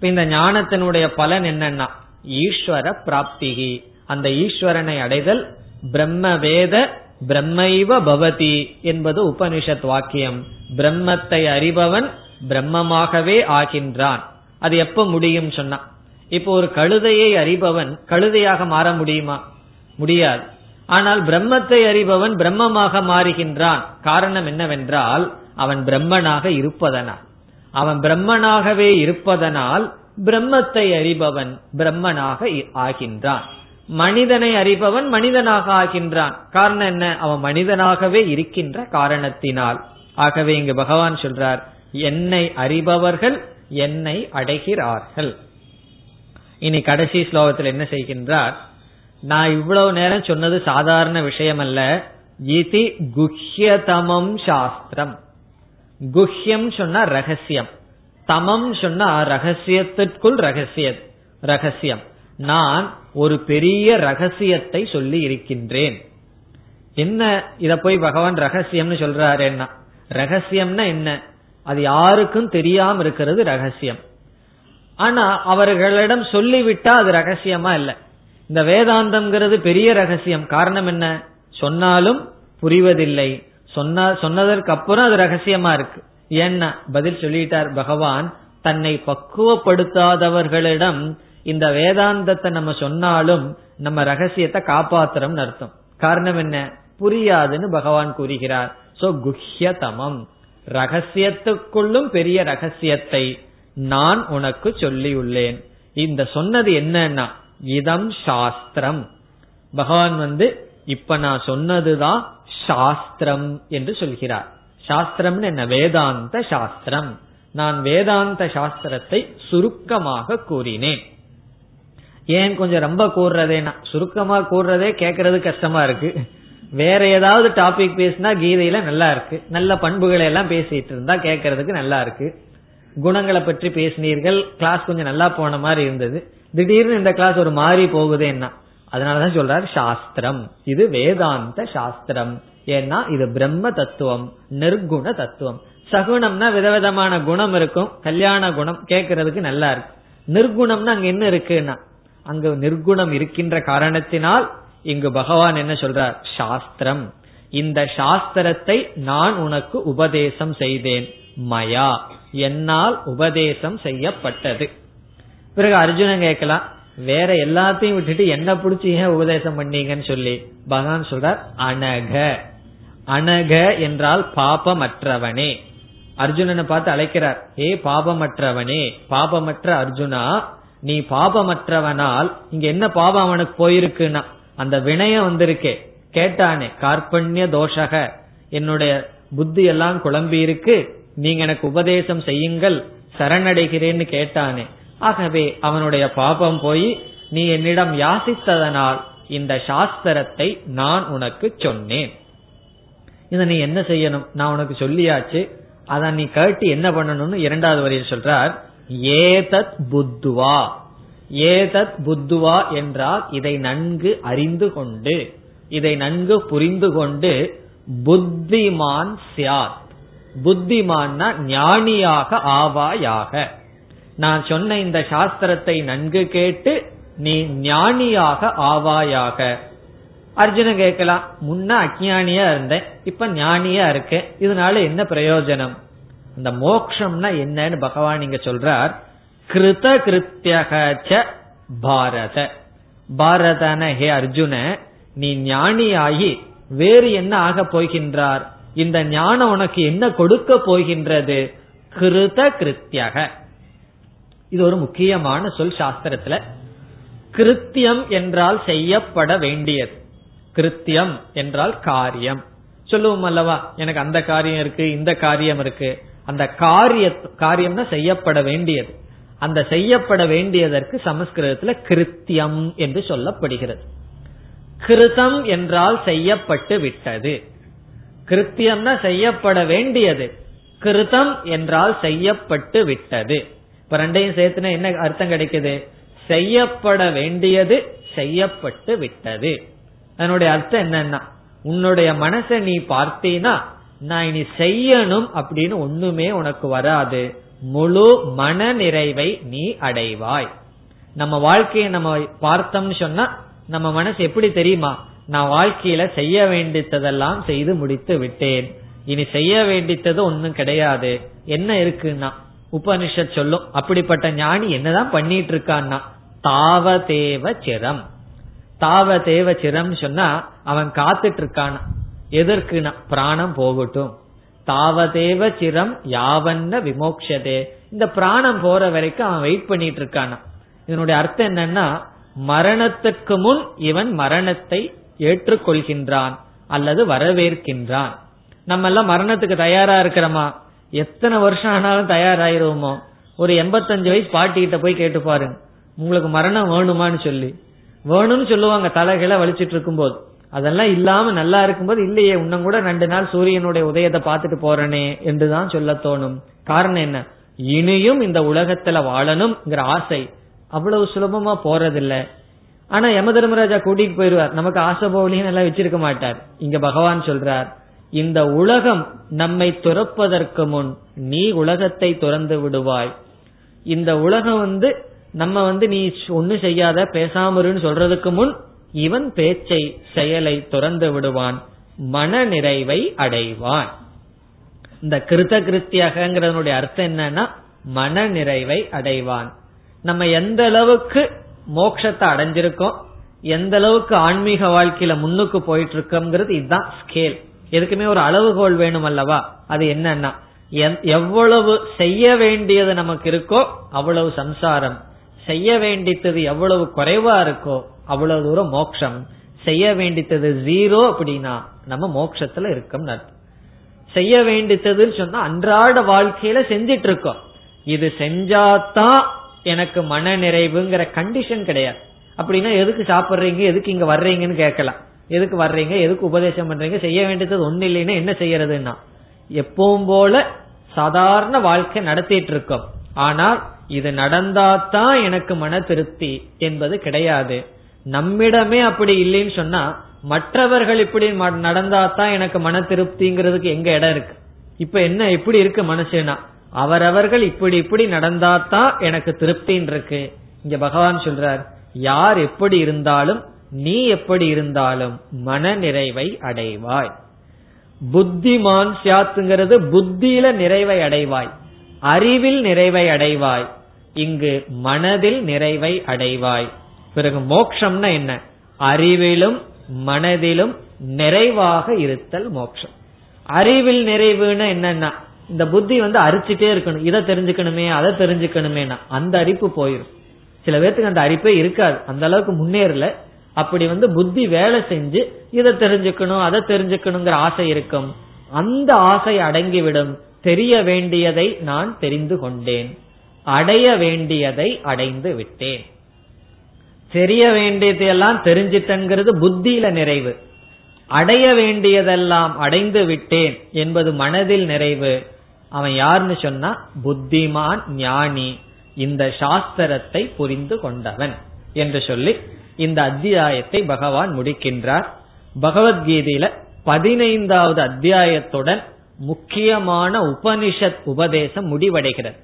இந்த ஞானத்தினுடைய பலன் என்னன்னா ஈஸ்வர பிராப்திகி. அந்த ஈஸ்வரனை அடைதல் பிரம்ம வேத பிரம்மைவ பவதி என்பது உபனிஷத் வாக்கியம். பிரம்மத்தை அறிபவன் பிரம்மமாகவே ஆகின்றான். அது எப்ப முடியும் சொன்னா. இப்போ ஒரு கழுதையை அறிபவன் கழுதையாக மாற முடியுமா? முடியாது. ஆனால் பிரம்மத்தை அறிபவன் பிரம்மமாக மாறுகின்றான். காரணம் என்னவென்றால் அவன் பிரம்மனாக இருப்பதனால். அவன் பிரம்மனாகவே இருப்பதனால் பிரம்மத்தை அறிபவன் பிரம்மனாக ஆகின்றான். மனிதனை அறிபவன் மனிதனாக ஆகின்றான். காரணம் என்ன? அவன் மனிதனாகவே இருக்கின்ற காரணத்தினால். ஆகவே இங்கு பகவான் சொல்றார் என்னை அறிபவர்கள் என்னை அடைகிறார்கள். இனி கடைசி ஸ்லோகத்தில் என்ன செய்கின்றார்? நான் இவ்வளவு நேரம் சொன்னது சாதாரண விஷயம் அல்ல இதி குஹ்யதமம் சாஸ்திரம். குஹ்யம் சொன்னா ரகசியம். தமம் சொன்னா ரகசியத்திற்குள் ரகசிய ரகசியம். நான் ஒரு பெரிய ரகசியத்தை சொல்லி இருக்கின்றேன். என்ன இத போய் பகவான் ரகசியம்னு சொல்றாரு என்ன ரகசியம்னா என்ன? அது யாருக்கும் தெரியாம இருக்கிறது ரகசியம். ஆனா அவர்களிடம் சொல்லிவிட்டா அது ரகசியமா இல்ல. இந்த வேதாந்தம்ங்கிறது பெரிய ரகசியம். காரணம் என்ன? சொன்னாலும் புரிவதில்லை. சொன்னா சொன்னதற்கு அப்புறம் அது ரகசியமா இருக்கு. ஏன்னா பதில் சொல்லிட்டார் பகவான் தன்னை பக்குவப்படுத்தாதவர்களிடம் இந்த வேதாந்தத்தை நம்ம சொன்னாலும் நம்ம ரகசியத்தை காப்பாத்துறோம்னு அர்த்தம். காரணம் என்ன? புரியாதுன்னு பகவான் கூறுகிறார். சோ குஹ்யதமம். ரகசியத்துக்குள்ளும் பெரிய ரகசியத்தை நான் உனக்கு சொல்லியுள்ளேன். இந்த சொன்னது என்னன்னா இதம் சாஸ்திரம். பகவான் வந்து இப்ப நான் சொன்னதுதான் சாஸ்திரம் என்று சொல்கிறார். சாஸ்திரம்னு என்ன? வேதாந்த சாஸ்திரம். நான் வேதாந்த சாஸ்திரத்தை சுருக்கமாக கூறினேன். ஏன் கொஞ்சம் ரொம்ப கூறுறதேனா சுருக்கமா கூறுறதே கேட்கறது கஷ்டமா இருக்கு. வேற ஏதாவது டாபிக் பேசினா கீதையில நல்லா இருக்கு. நல்ல பண்புகளை எல்லாம் பேசிட்டு இருந்தா கேட்கறதுக்கு நல்லா இருக்கு. குணங்களை பற்றி பேசினீர்கள். கிளாஸ் கொஞ்சம் நல்லா போன மாதிரி இருந்தது. திடீர்னு இந்த கிளாஸ் ஒரு மாறி போகுது என்ன அதனாலதான் சொல்றாரு சாஸ்திரம். இது வேதாந்த சாஸ்திரம். ஏன்னா இது பிரம்ம தத்துவம் நிர்குண தத்துவம். சகுணம்னா விதவிதமான குணம் இருக்கும். கல்யாண குணம் கேட்கறதுக்கு நல்லா இருக்கு. நிர்குணம்னா அங்க என்ன இருக்குன்னா அங்கு நிர்குணம் இருக்கின்ற காரணத்தினால் இங்கு பகவான் என்ன சொல்றார்? சாஸ்திரம். இந்த சாஸ்திரத்தை நான் உனக்கு உபதேசம் செய்தேன். மயா. என்னால் உபதேசம் செய்யப்பட்டது. பிறகு அர்ஜுனன் கேட்கலாம் வேற எல்லாத்தையும் விட்டுட்டு என்ன பிடிச்சி ஏன் உபதேசம் பண்ணீங்கன்னு சொல்லி? பகவான் சொல்றார் அனக. அனக என்றால் பாபமற்றவனே. அர்ஜுனனை பார்த்து அழைக்கிறார் ஏ பாபமற்றவனே பாபமற்ற அர்ஜுனா நீ பாபமற்றவனால் இங்க என்ன பாபம் அவனுக்கு போயிருக்குன்னா? அந்த வினயம் வந்திருக்கே. கேட்டானே கார்பண்ய தோஷக என்னுடைய புத்தி எல்லாம் குழம்பி இருக்கு நீங்க எனக்கு உபதேசம் செய்யுங்கள் சரணடைகிறேன்னு கேட்டானே. ஆகவே அவனுடைய பாபம் போய் நீ என்னிடம் யாசித்ததனால் இந்த சாஸ்திரத்தை நான் உனக்கு சொன்னேன். இதை நீ என்ன செய்யணும்? நான் உனக்கு சொல்லியாச்சு. அத நீ கேட்டு என்ன பண்ணணும்னு இரண்டாவது வரியில் சொல்றார் ஏதத் புத்துவா. ஏதத் புத்துவா என்றால் இதை நன்கு அறிந்து கொண்டு இதை நன்கு புரிந்து கொண்டு புத்திமான் சியாத் புத்திமான்னா ஞானியாக ஆவாயாக. நான் சொன்ன இந்த சாஸ்திரத்தை நன்கு கேட்டு நீ ஞானியாக ஆவாயாக. அர்ஜுனன் கேட்கலாம் முன்ன அஜானியா இருந்தேன் இப்ப ஞானியா இருக்கேன் இதனால என்ன பிரயோஜனம்? இந்த மோக்ஷம்னா என்னன்னு பகவான் இங்க சொல்றார். கிருத கிருத்தியக பாரத. பாரதன ஹே அர்ஜுன நீ ஞானியாகி வேறு என்ன ஆக போகின்றார்? இந்த ஞானம் உனக்கு என்ன கொடுக்க போகின்றது? கிருத கிருத்தியக இது ஒரு முக்கியமான சொல் சாஸ்திரத்துல. கிருத்தியம் என்றால் செய்யப்பட வேண்டியது. கிருத்தியம் என்றால் காரியம். சொல்லுவோம் அல்லவா? எனக்கு அந்த காரியம் இருக்கு இந்த காரியம் இருக்கு. அந்த காரிய காரியம்னா செய்யப்பட வேண்டியது. அந்த செய்யப்பட வேண்டியதற்கு சமஸ்கிருதத்துல கிருத்தியம் என்று சொல்லப்படுகிறது. கிருதம் என்றால் செய்யப்பட்டு விட்டது. கிருத்தியம்னா செய்யப்பட வேண்டியது. கிருதம் என்றால் செய்யப்பட்டு விட்டது. இப்ப ரெண்டையும் சேர்த்துனா என்ன அர்த்தம் கிடைக்குது? செய்யப்பட வேண்டியது செய்யப்பட்டு விட்டது. அதனுடைய அர்த்தம் என்னன்னா உன்னுடைய மனசை நீ பார்த்தீனா நான் இனி செய்யணும் அப்படின்னு ஒண்ணுமே உனக்கு வராது. முழு மன நிறைவை நீ அடைவாய். நம்ம வாழ்க்கையை நம்ம பார்த்தோம்னு சொன்னா நம்ம மனசு எப்படி தெரியுமா? நான் வாழ்க்கையில செய்ய வேண்டித்ததெல்லாம் செய்து முடித்து விட்டேன். இனி செய்ய வேண்டித்தது ஒன்னும் கிடையாது. என்ன இருக்குன்னா உபனிஷத் சொல்லும் அப்படிப்பட்ட ஞானி என்னதான் பண்ணிட்டு இருக்கான்னா தாவதேவ சிரம். தாவதேவ சிரம் சொன்னா அவன் காத்துட்டு இருக்கான்? எதற்குனா பிராணம் போகட்டும். தாவதேவ சிரம் யாவன்ன விமோக்ஷதே. இந்த பிராணம் போற வரைக்கும் அவன் வெயிட் பண்ணிட்டு இருக்கானா இதனுடைய அர்த்தம் என்னன்னா மரணத்துக்கு முன் இவன் மரணத்தை ஏற்றுக்கொள்கின்றான் அல்லது வரவேற்கின்றான். நம்ம எல்லாம் மரணத்துக்கு தயாரா இருக்கிறோமா? எத்தனை வருஷம் ஆனாலும் தயாராயிருவோமோ? ஒரு எண்பத்தஞ்சு வயசு பாட்டிகிட்ட போய் கேட்டு பாருங்க உங்களுக்கு மரணம் வேணுமான்னு சொல்லி. வேணும்னு சொல்லுவாங்க தலைகளை வலிச்சிட்டு இருக்கும்போது. அதெல்லாம் இல்லாம நல்லா இருக்கும்போது இல்லையே இன்னும் கூட ரெண்டு நாள் சூரியனுடைய உதயத்தை பார்த்துட்டு போறனே என்றுதான் சொல்ல தோணும். காரணம் என்ன? இனியும் இந்த உலகத்துல வாழணும்ங்கிற ஆசை அவ்வளவு சுலபமா போறதில்ல. ஆனா யம தர்மராஜா கூட்டிட்டு போயிருவார் நமக்கு ஆசை போகலையும் எல்லாம் வச்சிருக்க மாட்டார். இங்க பகவான் சொல்றார் இந்த உலகம் நம்மை துறப்பதற்கு முன் நீ உலகத்தை துறந்து விடுவாய். இந்த உலகம் வந்து நம்ம வந்து நீ ஒண்ணு செய்யாத பேசாமருன்னு சொல்றதுக்கு முன் இவன் பேச்சை செயலை துறந்து விடுவான் மன நிறைவை அடைவான். இந்த கிருத்த கிருத்தியகங்கிறதனுடைய அர்த்தம் என்னன்னா மன நிறைவை அடைவான். நம்ம எந்த அளவுக்கு மோட்சத்தை அடைஞ்சிருக்கோம் எந்த அளவுக்கு ஆன்மீக வாழ்க்கையில முன்னுக்கு போயிட்டு இருக்கோம்ங்கிறது இதுதான் ஸ்கேல் எதுக்குமே ஒரு அளவுகோல் வேணும் அல்லவா? அது என்னன்னா எவ்வளவு செய்ய வேண்டியது நமக்கு இருக்கோ அவ்வளவு சம்சாரம். செய்ய வேண்டித்தது எவ்வளவு குறைவா இருக்கோ அவ்வளவு தூரம் மோக்ஷம். செய்ய வேண்டித்தது ஜீரோ அப்படின்னா நம்ம மோக்ஷத்துல இருக்கோம் செய்ய வேண்டித்ததுன்னு சொன்னா அன்றாட வாழ்க்கையில செஞ்சிட்டு இருக்கோம் இது செஞ்சாதான் எனக்கு மன நிறைவுங்கிற கண்டிஷன் கிடையாது. அப்படின்னா எதுக்கு சாப்பிடுறீங்க எதுக்கு இங்க வர்றீங்கன்னு கேட்கலாம். எதுக்கு வர்றீங்க எதுக்கு உபதேசம் பண்றீங்க செய்ய வேண்டியது ஒண்ணு இல்லைன்னா என்ன செய்யறதுன்னா எப்பவும் போல சாதாரண வாழ்க்கை நடத்திட்டு இருக்கோம் ஆனால் இது நடந்தாதான் எனக்கு மன திருப்தி என்பது கிடையாது. நம்மிடமே அப்படி இல்லைன்னு சொன்னா மற்றவர்கள் இப்படி நடந்தாதான் எனக்கு மன திருப்திங்கிறதுக்கு எங்க இடம் இருக்கு? இப்ப என்ன எப்படி இருக்கு மனசுனா அவரவர்கள் இப்படி இப்படி நடந்தாதான் எனக்கு திருப்தின்னு இருக்கு. இங்க பகவான் சொல்றார் யார் எப்படி இருந்தாலும் நீ எப்படி இருந்தாலும் மன நிறைவை அடைவாய். புத்திமான் சியாத்துங்கிறது புத்தியில நிறைவை அடைவாய். அறிவில் நிறைவை அடைவாய். இங்கு மனதில் நிறைவை அடைவாய். பிறகு மோக்ஷம்னா என்ன? அறிவிலும் மனதிலும் நிறைவாக இருத்தல் மோக்ஷம். அறிவில் நிறைவுன்னு என்னன்னா இந்த புத்தி வந்து அரிச்சுட்டே இருக்கணும். இதை தெரிஞ்சுக்கணுமே அதை தெரிஞ்சுக்கணுமேனா அந்த அரிப்பு போயிடும் சில பேர்த்துக்கு அந்த அரிப்பே இருக்காது. அந்த அளவுக்கு முன்னேறல. அப்படி வந்து புத்தி வேலை செஞ்சு இதை தெரிஞ்சுக்கணும் அதை தெரிஞ்சுக்கணுங்கிற ஆசை இருக்கும். அந்த ஆசை அடங்கிவிடும். தெரிய வேண்டியதை நான் தெரிந்து கொண்டேன். அடைய வேண்டியதை அடைந்து விட்டேன். தெரிய வேண்டியதெல்லாம் தெரிஞ்சிட்டங்கிறது புத்தியில நிறைவு. அடைய வேண்டியதெல்லாம் அடைந்து விட்டேன் என்பது மனதில் நிறைவு. அவன் யாருன்னு சொன்னா புத்திமான் ஞானி இந்த சாஸ்திரத்தை புரிந்து கொண்டவன் என்று சொல்லி இந்த அத்தியாயத்தை பகவான் முடிக்கின்றார். பகவத்கீதையில பதினைந்தாவது அத்தியாயத்துடன் முக்கியமான உபனிஷத் உபதேசம் முடிவடைகிறது.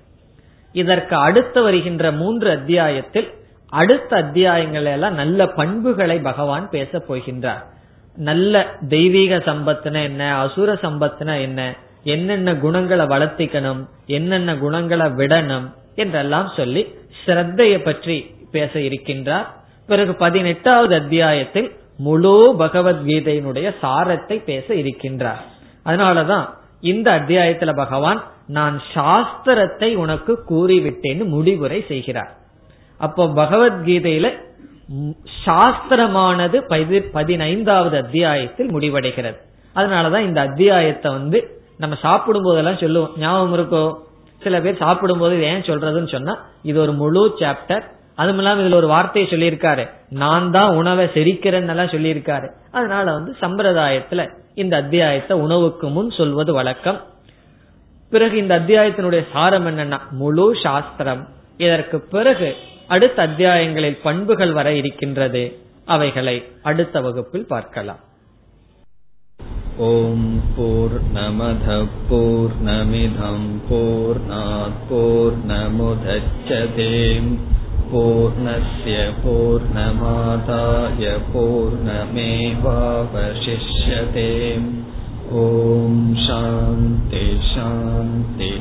இதற்கு அடுத்து வருகின்ற மூன்று அத்தியாயத்தில் அடுத்த அத்தியாயங்கள் எல்லாம் நல்ல பண்புகளை பகவான் பேச போகின்றார். நல்ல தெய்வீக சம்பத்துனா என்ன? அசுர சம்பத்துனா என்ன? என்னென்ன குணங்களை வளர்த்திக்கணும்? என்னென்ன குணங்களை விடணும்? என்றெல்லாம் சொல்லி ஸ்ரத்தையை பற்றி பேச இருக்கின்றார். பிறகு பதினெட்டாவது அத்தியாயத்தில் முழு பகவத்கீதையினுடைய சாரத்தை பேச இருக்கின்றார். அதனாலதான் இந்த அத்தியாயத்துல பகவான் நான் சாஸ்திரத்தை உனக்கு கூறிவிட்டேன்னு முடிவுரை செய்கிறார். அப்போ பகவத்கீதையில சாஸ்திரமானது பதி பதினைந்தாவது அத்தியாயத்தில் முடிவடைகிறது. அதனாலதான் இந்த அத்தியாயத்தை வந்து நம்ம சாப்பிடும் போதெல்லாம் சொல்லுவோம். ஞாபகம் இருக்கோ? சில பேர் சாப்பிடும் போது ஏன் சொல்றதுன்னு சொன்னா இது ஒரு முழு சாப்டர் அதுவும் இல்லாம இதுல ஒரு வார்த்தையை சொல்லியிருக்காரு. நான் தான் உணவை செரிக்கிறேன்னு எல்லாம் சொல்லியிருக்காரு. அதனால வந்து சம்பிரதாயத்துல இந்த அத்தியாயத்தை உணவுக்கு முன் சொல்வது வழக்கம். பிறகு இந்த அத்தியாயத்தினுடைய சாரம் என்னன்னா முழு சாஸ்திரம். இதற்கு பிறகு அடுத்த அத்தியாயங்களில் பண்புகள் வர இருக்கின்றது. அவைகளை அடுத்த வகுப்பில் பார்க்கலாம். ஓம் போர் நமத போர் நமிதம் போர் போர் நமுதச்சதேம் பூர்ணய பூர்ணமாதாய பூர்ணமேவாவசிஷ்யதேம். ஓம் சாந்தி சாந்தி